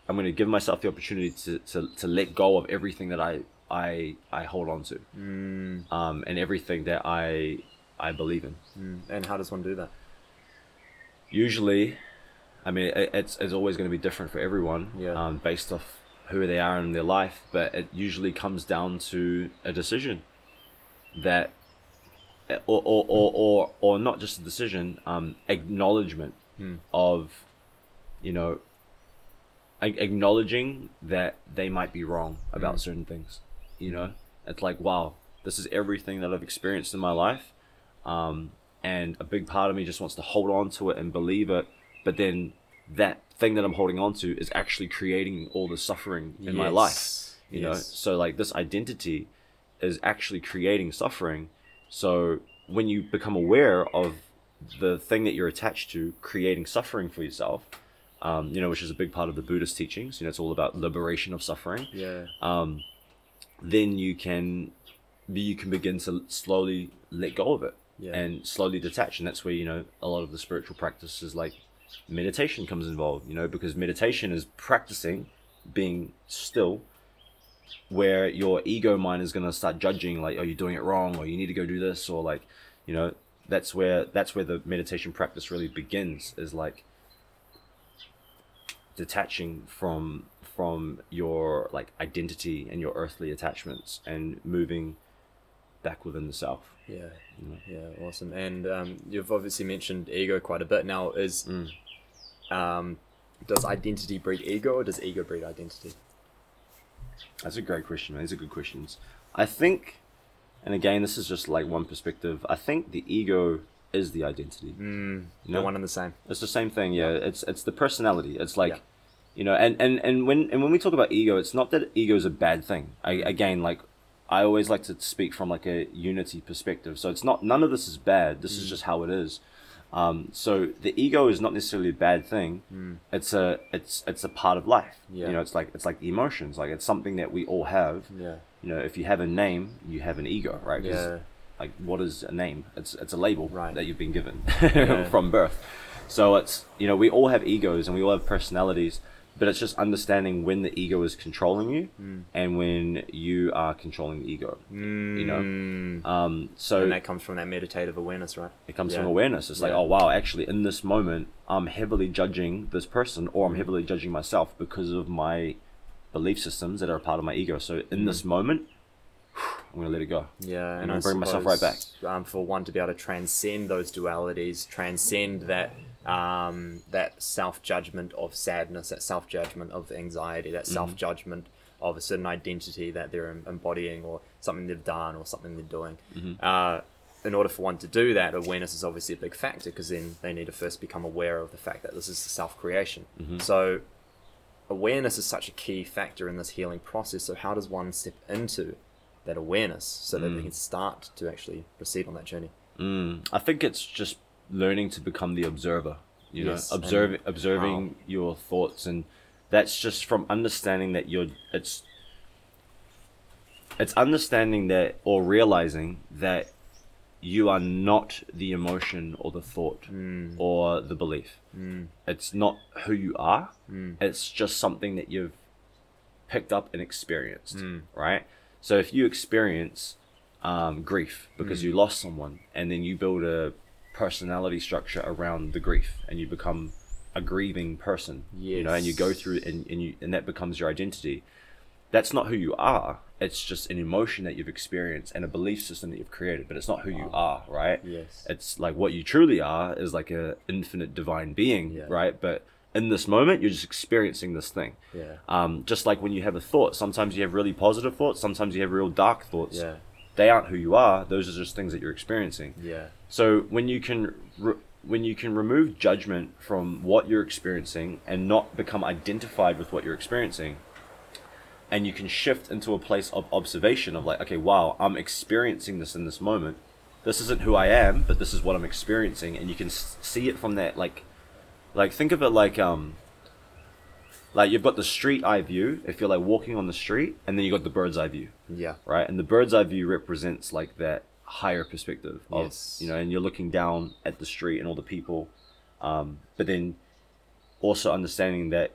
I'm gonna give myself the opportunity to, to, to let go of everything that I I I hold on to Mm, um, and everything that I I believe in mm. And how does one do that? usually I mean it, it's, it's always going to be different for everyone Yeah. um, based off who they are in their life but it usually comes down to a decision that or or, or, or, or not just a decision um, acknowledgement Hmm. of you know acknowledging that they might be wrong about Mm. certain things you know it's like wow this is everything that i've experienced in my life um, and a big part of me just wants to hold on to it and believe it but then that thing that i'm holding on to is actually creating all the suffering in my life Yes. you know so like this identity is actually creating suffering so when you become aware of the thing that you're attached to creating suffering for yourself um, you know which is a big part of the buddhist teachings you know it's all about liberation of suffering Yeah. um, then you can you can begin to slowly let go of it Yeah. and slowly detach and that's where you know a lot of the spiritual practices like meditation comes involved you know because meditation is practicing being still where your ego mind is going to start judging like oh you're doing it wrong or you need to go do this or like you know that's where that's where the meditation practice really begins is like detaching from from your like identity and your earthly attachments and moving back within the self Yeah. you know? Yeah. Awesome. And um, you've obviously mentioned ego quite a bit. Now, is Mm. um, does identity breed ego, or does ego breed identity? That's a great question, man. These are good questions. I think, and again, this is just like one perspective. I think the ego is the identity. Mm, You The one and the same. It's the same thing. Yeah, it's it's the personality. It's like, Yeah. You know, and and and when and when we talk about ego, it's not that ego is a bad thing. I, again, like I always like to speak from like a unity perspective. So it's not none of this is bad. This is Mm. just how it is. Um, so the ego is not necessarily a bad thing. It's a it's it's a part of life. Mm. Yeah. You know, it's like it's like the emotions. Like it's something that we all have. Yeah. You know, if you have a name, you have an ego, right Yeah. Like, what is a name? It's it's a label Right. that you've been given Yeah. from birth. So it's you know we all have egos and we all have personalities, but it's just understanding when the ego is controlling you Mm. and when you are controlling the ego. You know, Um, so and that comes from that meditative awareness, right? it comes Yeah. from awareness. It's like, oh wow, actually, in this moment, I'm heavily judging this person, or Mm. I'm heavily judging myself because of my belief systems that are a part of my ego. So in Mm. this moment, I'm gonna let it go. Yeah, and know, I bring myself right back. Um, for one to be able to transcend those dualities, transcend that um, that self judgment of sadness, that self judgment of anxiety, Mm-hmm. that self judgment of a certain identity that they're embodying, or something they've done, or something they're doing. Mm-hmm. Uh, in order for one to do that, awareness is obviously a big factor because then they need to first become aware of the fact that this is self creation. Mm-hmm. So awareness is such a key factor in this healing process. So how does one step into that awareness so that they can start to actually proceed on that journey? Mm, I think it's just learning to become the observer. You Yes, know, and observing observing your thoughts, and that's just from understanding that you're. It's. It's understanding that or realizing that you are not the emotion or the thought Mm. or the belief. It's not who you are. It's just something that you've picked up and experienced, right? So if you experience um, grief because you lost someone, and then you build a personality structure around the grief, and you become a grieving person, you know, and you go through and, and you and that becomes your identity. That's not who you are. It's just an emotion that you've experienced and a belief system that you've created, but it's not who you are, right? Yes. It's like what you truly are is like a infinite divine being, Yeah. right? But in this moment, you're just experiencing this thing. Yeah. Um, just like when you have a thought, sometimes you have really positive thoughts, sometimes you have real dark thoughts. Yeah. They aren't who you are. Those are just things that you're experiencing. Yeah. So when you can re- when you can remove judgment from what you're experiencing and not become identified with what you're experiencing, and you can shift into a place of observation of like, okay, wow, I'm experiencing this in this moment. This isn't who I am, but this is what I'm experiencing, and you can s- see it from that like, like think of it like um. Like you've got the street eye view if you're like walking on the street, and then you got the bird's eye view Yeah. right? And the bird's eye view represents like that higher perspective of Yes. you know, and you're looking down at the street and all the people, um, but then also understanding that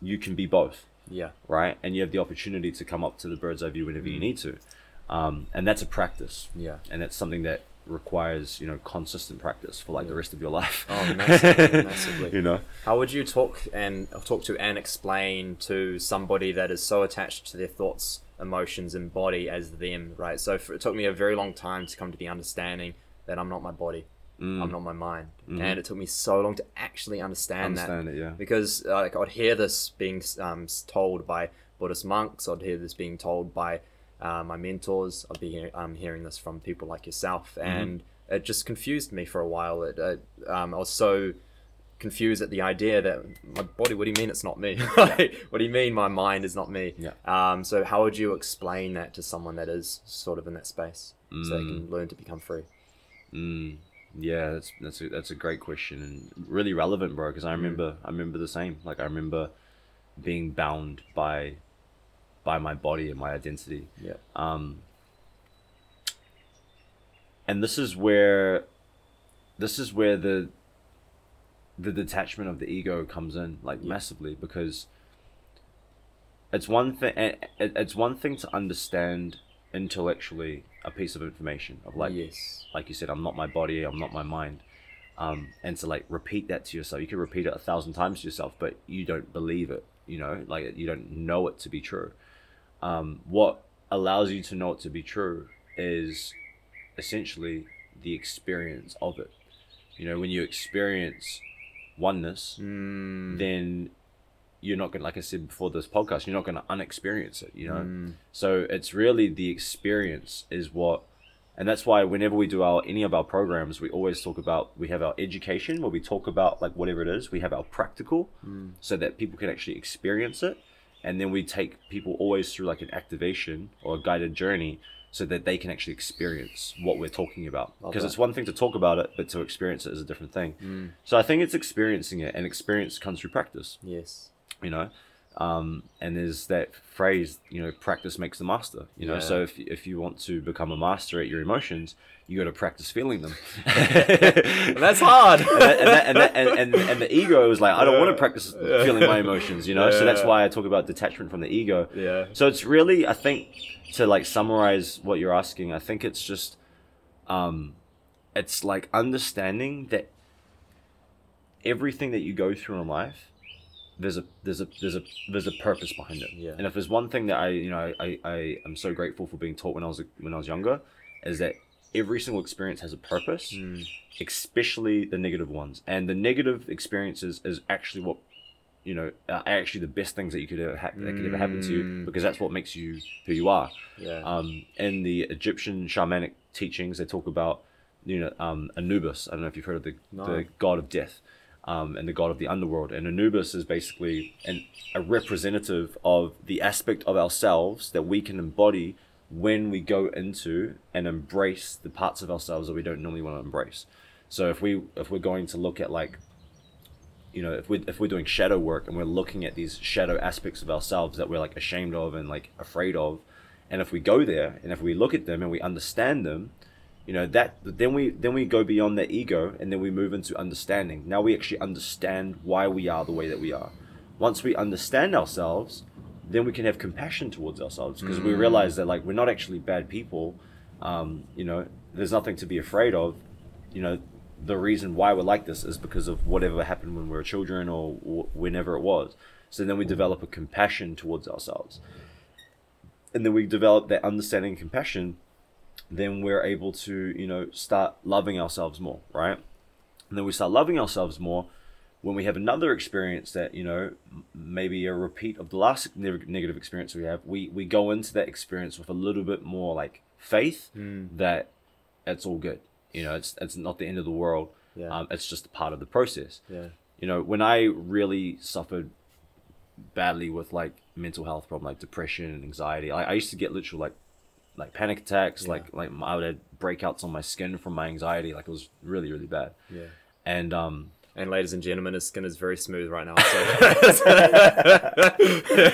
you can be both, Yeah. right? And you have the opportunity to come up to the bird's eye view whenever you need to, um, and that's a practice, Yeah. and that's something that requires you know consistent practice for like the rest of your life. Oh, massively, massively. you know. How would you talk and talk to and explain to somebody that is so attached to their thoughts, emotions, and body as them, right? So for, it took me a very long time to come to the understanding that I'm not my body, Mm. I'm not my mind, and it took me so long to actually understand, Understand that it, yeah. because uh, like I'd hear this being um, told by Buddhist monks, I'd hear this being told by uh, my mentors, I'd be hear- um, hearing this from people like yourself, and it just confused me for a while. It, uh, um, I was so confused at the idea that my body. What do you mean it's not me? Like, what do you mean my mind is not me? Yeah. Um, so how would you explain that to someone that is sort of in that space, so they can learn to become free? Mm, yeah, that's that's a, that's a great question and really relevant, bro. Because I remember I remember the same. Like I remember being bound by by my body and my identity. Yeah. Um, and this is where this is where the the detachment of the ego comes in like massively because it's one thing it's one thing to understand intellectually a piece of information of like yes. like you said, I'm not my body, I'm not my mind. Um, and to like repeat that to yourself, you can repeat it a thousand times to yourself, but you don't believe it, you know, like you don't know it to be true. Um, what allows you to know it to be true is essentially the experience of it. You know, when you experience oneness, Mm, then you're not gonna like I said before this podcast, you're not gonna unexperience it, you know? mm, So it's really the experience is what and that's why whenever we do our any of our programs, we always talk about we have our education where we talk about like whatever it is, we have our practical so that people can actually experience it. And then we take people always through like an activation or a guided journey so that they can actually experience what we're talking about. Because it's one thing to talk about it, but to experience it is a different thing. mm, So I think it's experiencing it, and experience comes through practice yes. you know Um, and there's that phrase, you know, practice makes the master. You know, Yeah. so if if you want to become a master at your emotions, you got to practice feeling them. That's hard. and, that, and, that, and, that, and, and, the ego is like, I don't want to practice Yeah. feeling my emotions, you know. So that's why I talk about detachment from the ego. yeah. So it's really, I think, to like summarize what you're asking, I think it's just, um, it's like understanding that everything that you go through in life, there's a there's a there's a there's a purpose behind it. Yeah. And if there's one thing that I you know I I am so grateful for being taught when I was when I was younger, is that every single experience has a purpose Mm. especially the negative ones. And the negative experiences is actually what you know are actually the best things that you could ever ha- that could ever happen to you Mm. because that's what makes you who you are. Yeah. Um, in the Egyptian shamanic teachings, they talk about you know um, Anubis. I don't know if you've heard of the No. the god of death. Um, and the god of the underworld, and Anubis is basically an, a representative of the aspect of ourselves that we can embody when we go into and embrace the parts of ourselves that we don't normally want to embrace. So if we if we're going to look at like you know if we if we're doing shadow work and we're looking at these shadow aspects of ourselves that we're like ashamed of and like afraid of and if we go there and if we look at them and we understand them you know that then we then we go beyond the ego and then we move into understanding. Now we actually understand why we are the way that we are. Once we understand ourselves then we can have compassion towards ourselves. Because we realize that like we're not actually bad people. Um, you know there's nothing to be afraid of. You know the reason why we're like this is because of whatever happened when we were children or whenever it was. So then we develop a compassion towards ourselves. And then we develop that understanding and compassion then we're able to you know start loving ourselves more right and then we start loving ourselves more when we have another experience that you know maybe a repeat of the last neg- negative experience we have we we go into that experience with a little bit more like faith Mm. that it's all good you know it's it's not the end of the world Yeah. um, it's just a part of the process yeah. you know when i really suffered badly with like mental health problem like depression and anxiety i, I used to get literal like like panic attacks Yeah. like like i would have breakouts on my skin from my anxiety like it was really really bad Yeah. and um And ladies and gentlemen, his skin is very smooth right now. So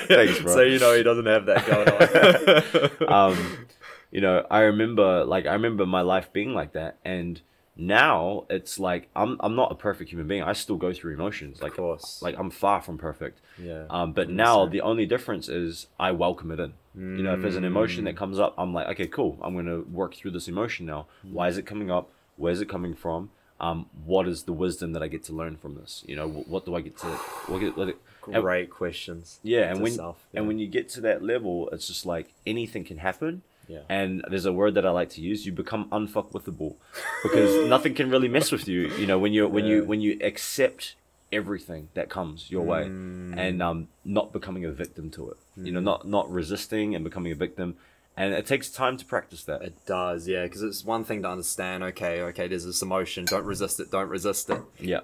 Thanks, bro. So you know he doesn't have that going on. um, you know, I remember like I remember my life being like that, and now it's like I'm I'm not a perfect human being. I still go through emotions. Like of course. like I'm far from perfect. yeah. Um, but now 100%. the only difference is I welcome it in. You know, if there's an emotion that comes up, I'm like, okay, cool. I'm gonna work through this emotion now. Why is it coming up? Where's it coming from? Um, what is the wisdom that I get to learn from this? You know, what, what do I get to? What, get, what, and- Great questions. yeah, and when self, and when you get to that level, it's just like anything can happen. Yeah. And there's a word that I like to use. You become unfuckwithable because nothing can really mess with you. You know when you when you when you accept everything that comes your way Mm. and um not becoming a victim to it. You know, not not resisting and becoming a victim. And it takes time to practice that. It does, yeah, because it's one thing to understand. Okay, okay, there's this emotion. Don't resist it. Don't resist it. Yeah.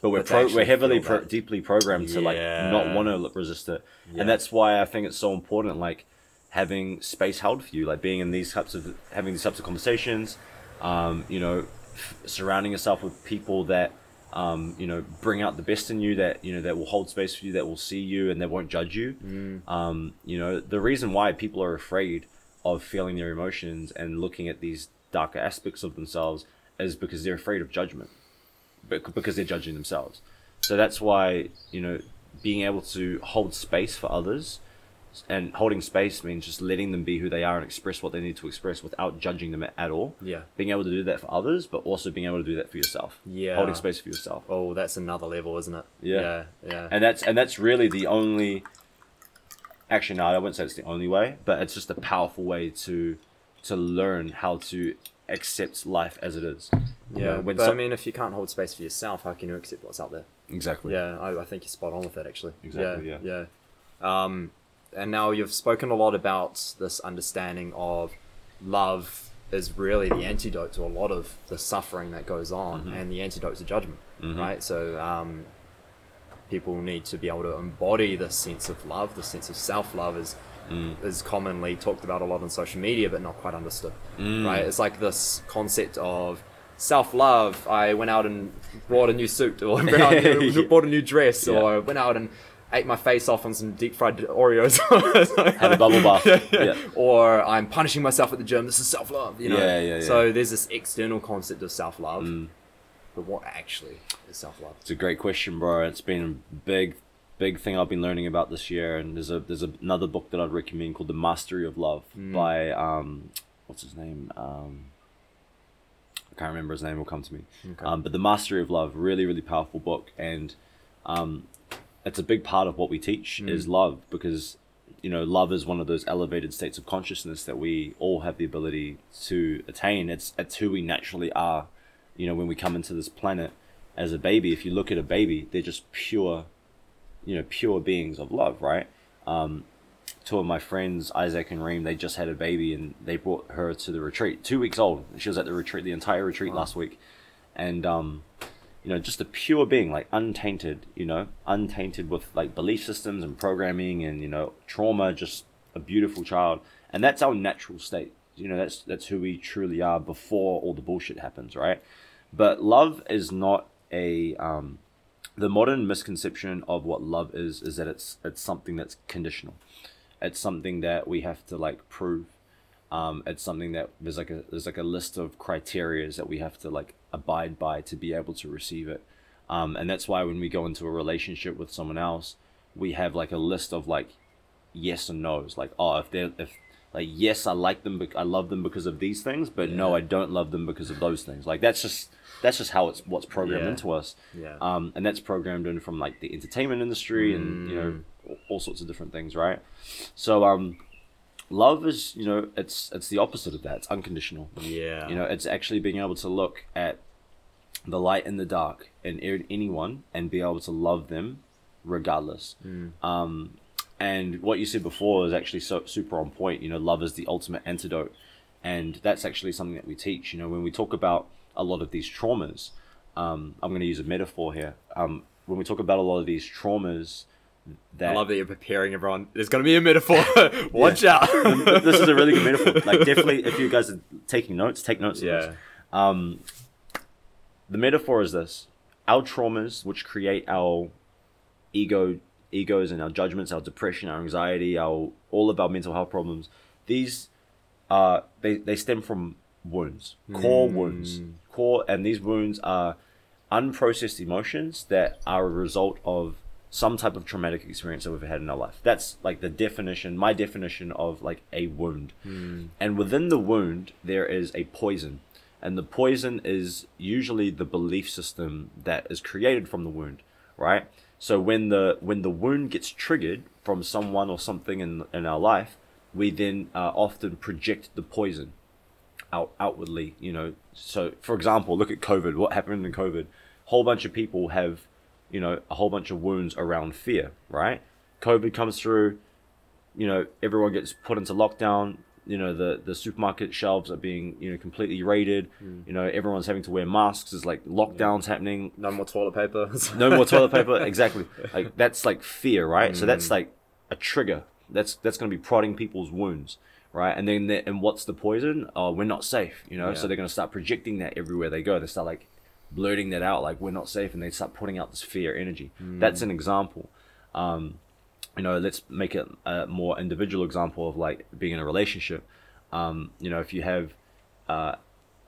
But we're pro- we're heavily pro- deeply programmed to like not want to resist it, Yeah. and that's why I think it's so important. Like having space held for you, like being in these types of having these types of conversations, um, you know, f- surrounding yourself with people that um, you know bring out the best in you, that you know that will hold space for you, that will see you and that won't judge you. Um, you know, the reason why people are afraid of feeling their emotions and looking at these darker aspects of themselves is because they're afraid of judgment bec- because they're judging themselves. So that's why you know being able to hold space for others and holding space means just letting them be who they are and express what they need to express without judging them at all. Yeah. Being able to do that for others, but also being able to do that for yourself. Yeah. Holding space for yourself. Oh, that's another level, isn't it? Yeah. Yeah. Yeah. And that's and that's really the only actually no, I wouldn't say it's the only way, but it's just a powerful way to to learn how to accept life as it is. You yeah. know, when but I mean, if you can't hold space for yourself, how can you accept what's out there? Exactly. Yeah, I, I think you're spot on with that actually. Exactly, Yeah. Yeah. Um, and now you've spoken a lot about this understanding of love is really the antidote to a lot of the suffering that goes on, Mm-hmm. and the antidote to judgment, right? So um, people need to be able to embody this sense of love, the sense of self-love is Mm. is commonly talked about a lot on social media, but not quite understood, Mm. right? It's like this concept of self-love. I went out and bought a new suit, or went out and Yeah. bought a new dress, Yeah. or went out and ate my face off on some deep fried Oreos. Had a bubble bath. Yeah, yeah. Yeah. Or I'm punishing myself at the gym. This is self love. You know. Yeah, yeah, yeah. So there's this external concept of self love, Mm. but what actually is self love? It's a great question, bro. It's been a big, big thing I've been learning about this year. And there's a there's another book that I'd recommend called The Mastery of Love by um, what's his name? Um, I can't remember his name. Will come to me. Okay. Um, but The Mastery of Love, really, really powerful book, and um, it's a big part of what we teach is love because you know love is one of those elevated states of consciousness that we all have the ability to attain. It's it's who we naturally are. You know, when we come into this planet as a baby, if you look at a baby, they're just pure, you know, pure beings of love, right? Um, two of my friends, Isaac and Reem, they just had a baby and they brought her to the retreat. Two weeks old. She was at the retreat, the entire retreat last week. And, um, you know, just a pure being, like untainted, you know, untainted with like belief systems and programming and, you know, trauma, just a beautiful child. And that's our natural state. You know, that's that's who we truly are before all the bullshit happens, right? But love is not a um the modern misconception of what love is is that it's it's something that's conditional. It's something that we have to like prove. Um, it's something that there's like a there's like a list of criterias that we have to like abide by to be able to receive it. Um, and that's why when we go into a relationship with someone else, we have like a list of like yes and no's. Like oh, if they're if like yes, I like them, bec- I love them because of these things, but no, I don't love them because of those things. Like that's just that's just how it's what's programmed Yeah. into us Yeah. um, and that's programmed in from like the entertainment industry and you know all- all sorts of different things right so um love is you know it's it's the opposite of that it's unconditional yeah. you know it's actually being able to look at the light and the dark in a- anyone and be able to love them regardless. Um and what you said before is actually so super on point. You know love is the ultimate antidote. And that's actually something that we teach. You know when we talk about a lot of these traumas um, i'm going to use a metaphor here. Um, when we talk about a lot of these traumas that I love that you're preparing everyone. There's going to be a metaphor. Watch out. this is a really good metaphor. Like definitely if you guys are taking notes take notes of yeah. this um, the metaphor is this. Our traumas which create our ego egos and our judgments our depression our anxiety our all of our mental health problems these are they, they stem from wounds core hmm. wounds. Core and these wounds are unprocessed emotions that are a result of some type of traumatic experience that we've had in our life. That's like the definition my definition of like a wound. Hmm. And within the wound there is a poison and the poison is usually the belief system that is created from the wound right? So when the when the wound gets triggered from someone or something in in our life we then uh, often project the poison out outwardly you know. So for example look at covid. What happened in covid? Whole bunch of people have you know a whole bunch of wounds around fear right? Covid comes through you know everyone gets put into lockdown you know the the supermarket shelves are being you know completely raided. Hmm. You know everyone's having to wear masks. There's like lockdowns happening. No more toilet paper. no more toilet paper. Exactly. Like that's like fear right? So that's hmm. like a trigger. That's that's going to be prodding people's wounds right? And then and what's the poison? Oh we're not safe you know? So they're going to start projecting that everywhere they go. They start like blurting that out like we're not safe and they start putting out this fear energy. Hmm. That's an example. Um you know let's make it a more individual example of like being in a relationship. Um you know if you have uh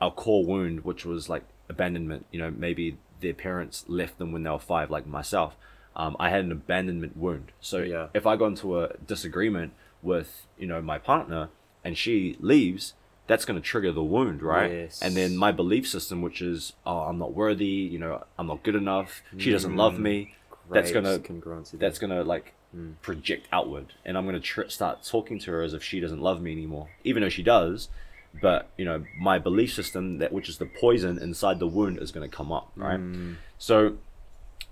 our core wound which was like abandonment you know maybe their parents left them when they were five like myself um, i had an abandonment wound. So Yeah. if i got into a disagreement with you know my partner and she leaves that's going to trigger the wound right? Yes. and then my belief system which is oh i'm not worthy you know i'm not good enough. She doesn't love me. That's gonna congruency that's gonna like project outward. And i'm gonna tr- start talking to her as if she doesn't love me anymore. Even though she does but you know my belief system that which is the poison inside the wound is gonna come up right? So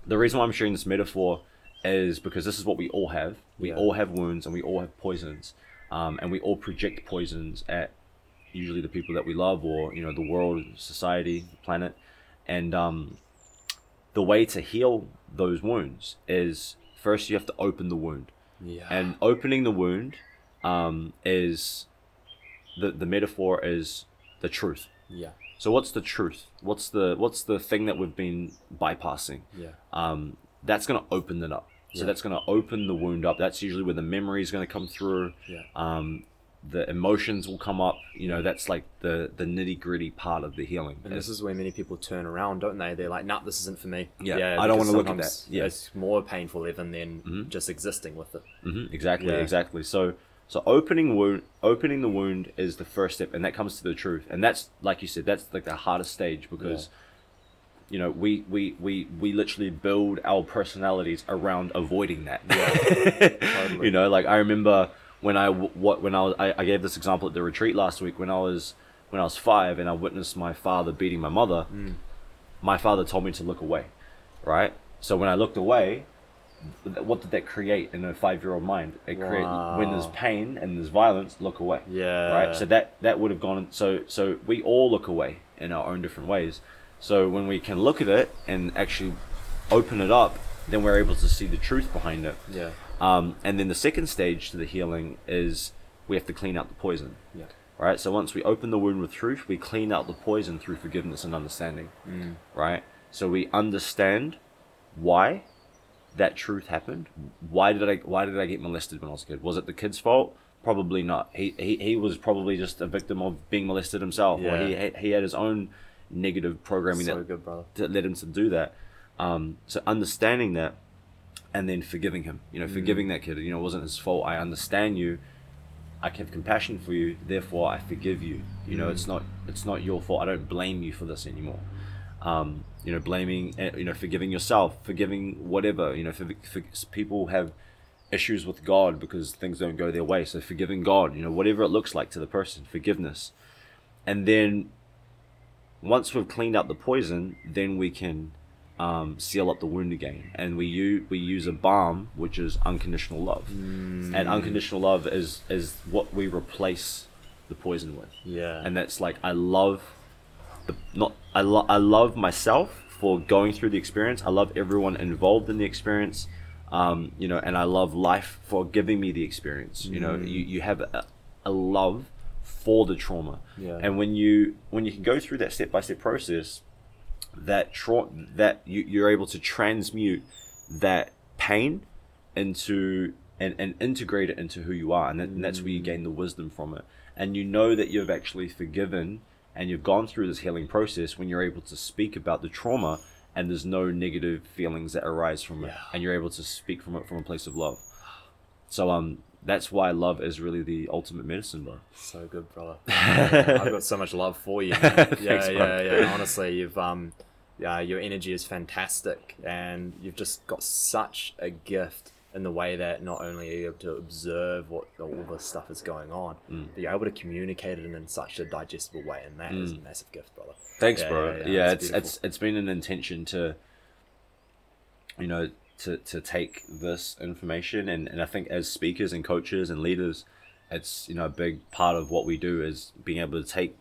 the reason why i'm sharing this metaphor is because this is what we all have. We Yeah. all have wounds and we all have poisons. Um, and we all project poisons at usually the people that we love or you know the world society the planet. And um, the way to heal those wounds is first you have to open the wound yeah. and opening the wound um, is the the metaphor is the truth yeah. so what's the truth what's the what's the thing that we've been bypassing Yeah. um, that's going to open it up So Yeah. that's going to open the wound up. That's usually where the memory is going to come through. Yeah. Um, the emotions will come up. You know, that's like the the nitty gritty part of the healing. And this is where many people turn around, don't they? They're like, "Nah, this isn't for me." Yeah, I don't wanna look at that. Yeah. it's more painful even than Mhm. just existing with it. hmm exactly, Yeah. exactly. So, so opening wound, opening the wound is the first step, and that comes to the truth. And that's like you said, that's like the hardest stage because, you know, we we we we literally build our personalities around avoiding that. totally. You know, like I remember when I what when I was I, I gave this example at the retreat last week when I was when I was five and I witnessed my father beating my mother. Mm. My father told me to look away, right? So when I looked away, what did that create in a five-year-old mind? It created when there's pain and there's violence, look away. Yeah. Right. So that that would have gone. So so we all look away in our own different ways. So when we can look at it and actually open it up, then we're able to see the truth behind it. Yeah. Um, and then the second stage to the healing is we have to clean out the poison. Yeah. Right. So once we open the wound with truth, we clean out the poison through forgiveness and understanding. Mm. Right. So we understand why that truth happened. Why did I Why did I get molested when I was a kid? Was it the kid's fault? Probably not. He he, he was probably just a victim of being molested himself. Or he he had his own negative programming So that good, that led him to do that. Um, so understanding that, and then forgiving him. You know, forgiving that kid. You know, it wasn't his fault. I understand you. I have compassion for you. Therefore, I forgive you. You know, it's not it's not your fault. I don't blame you for this anymore. Um, you know, blaming. eh, You know, forgiving yourself, forgiving whatever. You know, for, for people have issues with God because things don't go their way. So forgiving God. You know, whatever it looks like to the person, forgiveness, and then once we've cleaned out the poison, then we can um, seal up the wound again. And we use we use a balm, which is unconditional love. Mm. And unconditional love is is what we replace the poison with. Yeah. And that's like I love the not I lo- I love myself for going through the experience. I love everyone involved in the experience. Um, you know, and I love life for giving me the experience. You know, Mm. you, you have a, a love for the trauma. Yeah. And when you when you can go through that step by step process, that tra- that you, you're able to transmute that pain into and, and integrate it into who you are, and, that, and that's where you gain the wisdom from it. And you know that you've actually forgiven and you've gone through this healing process when you're able to speak about the trauma and there's no negative feelings that arise from it, Yeah. and you're able to speak from it from a place of love. So um, that's why love is really the ultimate medicine, bro. So good, brother. I've got so much love for you. Man. Thanks, yeah, bro. yeah, yeah. Honestly, you've um, yeah, your energy is fantastic, and you've just got such a gift in the way that not only are you able to observe what all this stuff is going on, Mm. but you're able to communicate it in such a digestible way, and that is a massive gift, brother. Thanks, Yeah, bro. yeah, Yeah, yeah, it's it's it's been an intention to, you know, to to take this information and and I think as speakers and coaches and leaders, it's you know a big part of what we do is being able to take,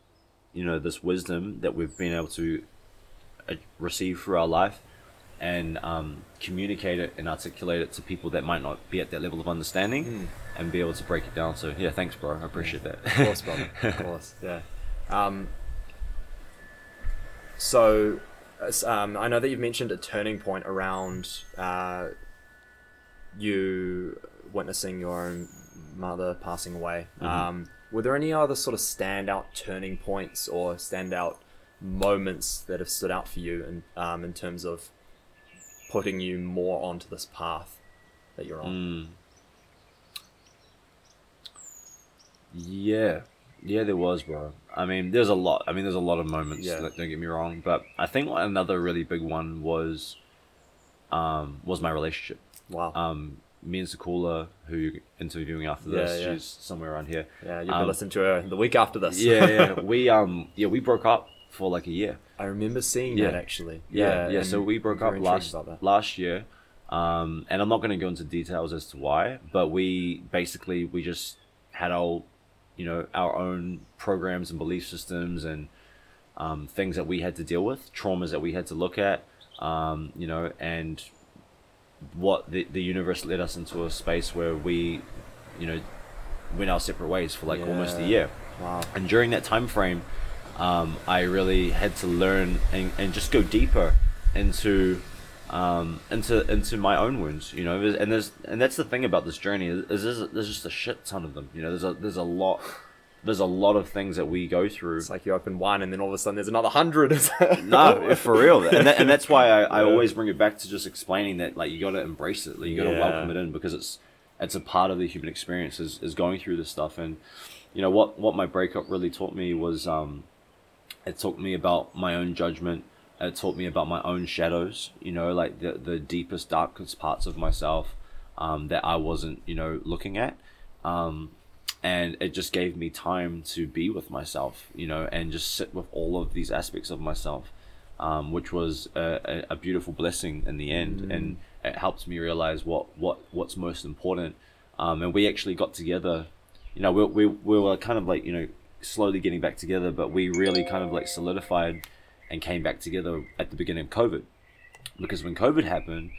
you know, this wisdom that we've been able to uh, receive through our life, and um, communicate it and articulate it to people that might not be at that level of understanding, Mm. and be able to break it down. So yeah, thanks, bro. I appreciate that. Of course, brother. Of course, yeah. Um, so, um, I know that you've mentioned a turning point around uh, you witnessing your own mother passing away. Mhm. Um, were there any other sort of standout turning points or standout moments that have stood out for you in, um, in terms of putting you more onto this path that you're on? Mm. Yeah, yeah, there was, bro. I mean, there's a lot. I mean, there's a lot of moments. Yeah. That, don't get me wrong, but I think another really big one was, um, was my relationship. Wow. Um, me and Sakula, who you're interviewing after Yeah, this, yeah. she's somewhere around here. yeah, you can um, listen to her the week after this. Yeah, yeah. we um, yeah, we broke up for like a year. I remember seeing Yeah. that actually. Yeah, yeah. and so we broke up last last year, um, and I'm not going to go into details as to why, but we basically we just had our, you know, our own programs and belief systems and um, things that we had to deal with, traumas that we had to look at, um, you know, and what the the universe led us into a space where we, you know, went our separate ways for like almost a year Wow. and during that time frame um, i really had to learn and, and just go deeper into um, into into my own wounds. You know, and there's and that's the thing about this journey is, is there's, there's just a shit ton of them. You know, there's a there's a lot there's a lot of things that we go through. It's like you open one and then all of a sudden there's another hundred. no, for real, and, that, and that's why I, I always bring it back to just explaining that like you got to embrace it, like, you got to Yeah. welcome it in because it's it's a part of the human experience is, is going through this stuff and you know what what my breakup really taught me was um it taught me about my own judgment. It taught me about my own shadows you know like the the deepest darkest parts of myself um that I wasn't you know looking at. Um and it just gave me time to be with myself you know and just sit with all of these aspects of myself um, which was a, a, beautiful blessing in the end. And it helped me realize what what what's most important. Um, and we actually got together you know we, we, we were kind of like you know slowly getting back together but we really kind of like solidified and came back together at the beginning of covid. Because when covid happened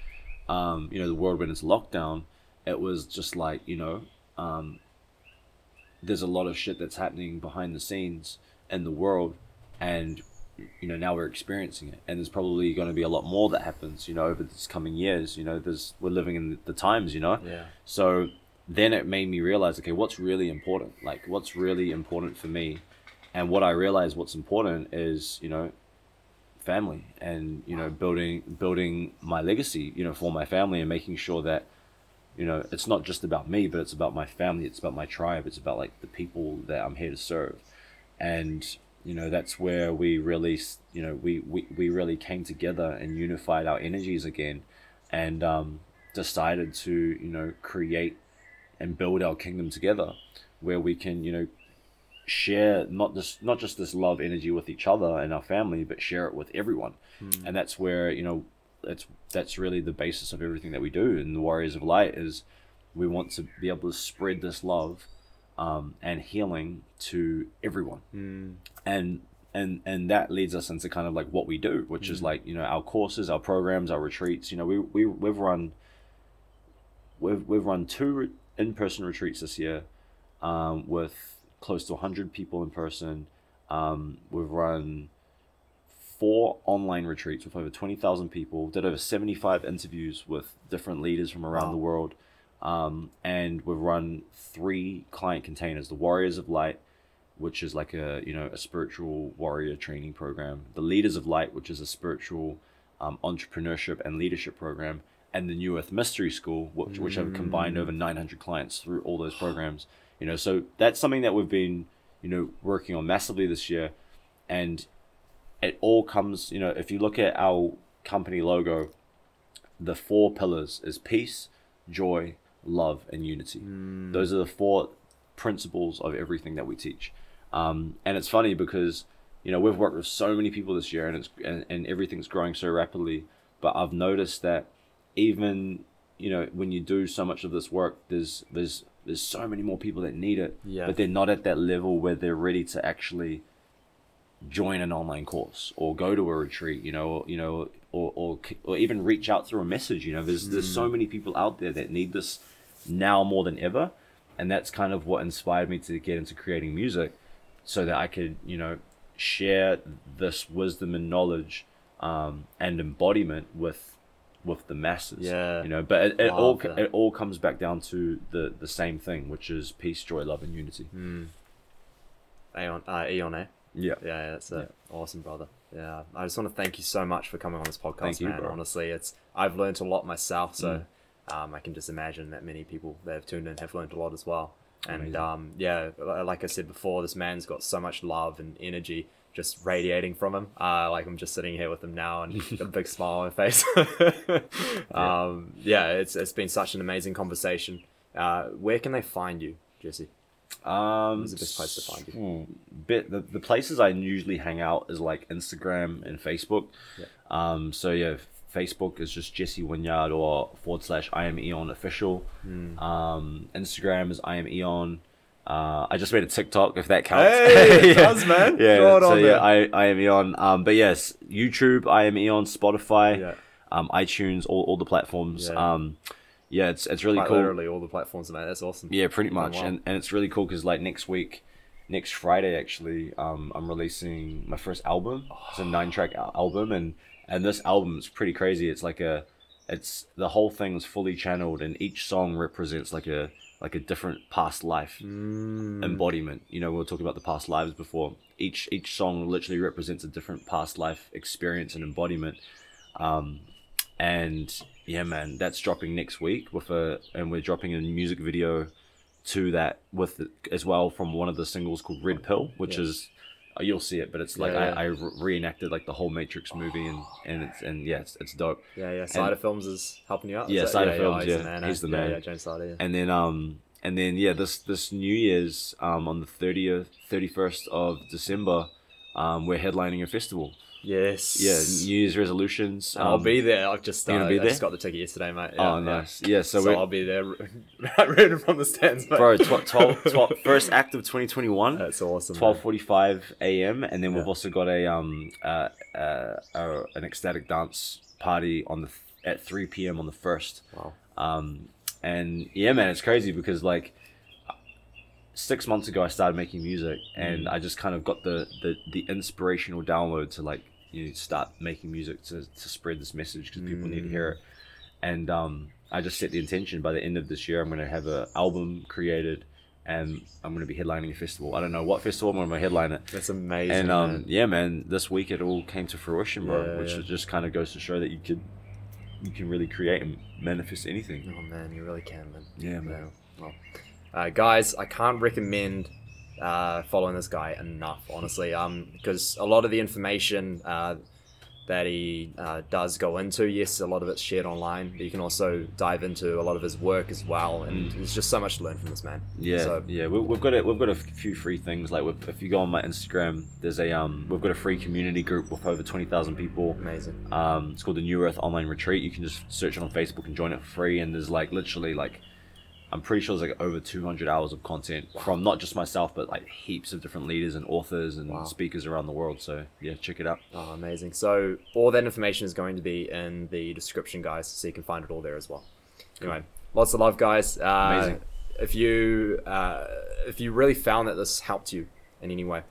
um, you know the world went into lockdown. It was just like you know um, there's a lot of shit that's happening behind the scenes in the world and you know now we're experiencing it. And there's probably going to be a lot more that happens you know over this coming years you know there's we're living in the, the times you know? Yeah. so then it made me realize okay what's really important? Like what's really important for me? And what i realized what's important is you know family and you know building building my legacy you know for my family and making sure that you know it's not just about me but it's about my family it's about my tribe it's about like the people that i'm here to serve. And you know that's where we really you know we we, we really came together and unified our energies again and um, decided to you know create and build our kingdom together where we can you know share not just not just this love energy with each other and our family but share it with everyone. Hmm. And that's where you know that's that's really the basis of everything that we do in the warriors of light is we want to be able to spread this love um, and healing to everyone. Hmm. And and and that leads us into kind of like what we do which is hmm. like you know our courses our programs our retreats. You know we, we we've run we've we've run two re- in-person retreats this year um, with close to 100 people in person um, we've run four online retreats with over 20,000 people did over 75 interviews with different leaders from around Wow. the world um, and we've run three client containers the warriors of light which is like a you know a spiritual warrior training program the leaders of light which is a spiritual um, entrepreneurship and leadership program and the new earth mystery school which, which have combined over 900 clients through all those programs you know so that's something that we've been you know working on massively this year. And it all comes you know if you look at our company logo the four pillars is peace joy love and unity. Those are the four principles of everything that we teach. Um, and it's funny because you know we've worked with so many people this year and it's and, and everything's growing so rapidly but i've noticed that even you know when you do so much of this work there's there's there's so many more people that need it Yeah. but they're not at that level where they're ready to actually join an online course or go to a retreat you know or, you know or, or or even reach out through a message you know there's there's so many people out there that need this now more than ever and that's kind of what inspired me to get into creating music so that I could you know share this wisdom and knowledge um, and embodiment with with the masses Yeah. you know but it, it all that. it all comes back down to the the same thing which is peace joy love and unity Eon, uh, Eon, eh? yeah Yeah, yeah, that's uh, awesome, brother. Yeah, I just want to thank you so much for coming on this podcast, Thank you, man. Mm. Honestly, it's I've learned a lot myself, so um, I can just imagine that many people that have tuned in have learned a lot as well. And um, yeah, like I said before, this man's got so much love and energy just radiating from him. Uh, like I'm just sitting here with him now and a big smile on my face. um, yeah, it's it's been such an amazing conversation. Uh, where can they find you, Jesse? Um, Where's the best place to find you? hmm, Bit the, the places I usually hang out is like Instagram and Facebook. Yeah. Um, so yeah, Facebook is just Jesse Winyard or forward slash I am Eon official. Hmm. Um, Instagram is I am Eon. Uh, I just made a TikTok if that counts. Hey, it does, man. Yeah, Throw it so on yeah, there. I, I am Eon. Um, but yes, YouTube, I am Eon, Spotify, Yeah. um, iTunes, all, all the platforms. Yeah. Um, yeah, it's it's really Quite cool. literally all the platforms, man. That's awesome. Yeah, pretty much, and and it's really cool because like next week, next Friday actually, um, I'm releasing my first album. It's a nine track album, and and this album is pretty crazy. It's like a, it's the whole thing's fully channeled, and each song represents like a like a different past life Mm. embodiment. You know, we were talking about the past lives before. Each each song literally represents a different past life experience and embodiment. Um, and yeah, man, that's dropping next week with a, and we're dropping a music video to that with as well from one of the singles called Red Pill, which is you'll see it, but it's like Yeah, I, I reenacted like the whole Matrix movie and and it's and yeah, it's, it's dope. Yeah, yeah. Cider Films is helping you out. Yeah, Cider Films, he's yeah. the man. He's eh? the man. Yeah, yeah, James Cider. Yeah. and then um and then yeah this this new year's um on the 30th 31st of december um we're headlining a festival Yes. yeah new year's resolutions And I'll um, be there. I've just uh, you're gonna I just got the ticket yesterday, mate. oh Yeah, yeah. nice yeah so, So, we're I'll be there, reading from the stands, mate. bro tw- 12, 12 first act of 2021 That's awesome. 12:45 a.m. and then we've also got a um uh, uh, uh an ecstatic dance party on the at 3 p.m. on the first Wow. Um, and yeah, man, it's crazy because like six months ago I started making music, and Mm. I just kind of got the the, the inspirational download to like you know, start making music to, to spread this message because people need to hear it. And um, I just set the intention by the end of this year I'm going to have an album created. And I'm going to be headlining a festival. I don't know what festival I'm going to headline it. That's amazing. And um, man. yeah, man, this week it all came to fruition, bro. Yeah, which yeah. just kind of goes to show that you could, you can really create and manifest anything. Oh man, you really can, man. Yeah, man. Well, uh, guys, I can't recommend uh, following this guy enough, honestly. Um, because a lot of the information uh, that he uh, does go into, yes, a lot of it's shared online, but you can also dive into a lot of his work as well, and there's just so much to learn from this man. Yeah, So- yeah, we, we've got a, we've got a few free things. Like if you go on my Instagram, there's a um, we've got a free community group with over twenty thousand people. Amazing. Um, it's called the New Earth Online Retreat. You can just search it on Facebook and join it for free. And there's like literally like, I'm pretty sure there's like over two hundred hours of content from not just myself, but like heaps of different leaders and authors and Wow. speakers around the world. So yeah, check it out. Oh, amazing. So all that information is going to be in the description, guys, so you can find it all there as well. Anyway, lots of love, guys. Uh, Amazing. If you uh, if you really found that this helped you in any way,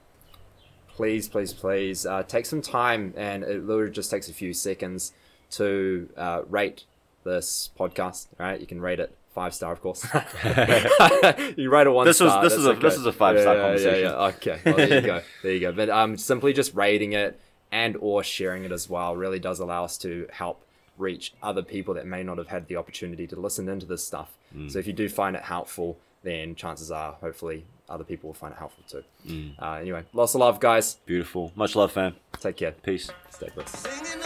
please, please, please uh, take some time, and it literally just takes a few seconds to uh, rate this podcast. Right, you can rate it five star, of course. you rate a one This was- this is a- okay. this is a five-star Yeah, yeah, conversation. Yeah, yeah. Okay, well, there you go. There you go. But um, simply just rating it and or sharing it as well really does allow us to help reach other people that may not have had the opportunity to listen into this stuff. Mm. So if you do find it helpful, then chances are hopefully other people will find it helpful too. Mm. Uh, anyway, lots of love, guys. Beautiful. Much love, fam. Take care. Peace. Stay blessed. Sing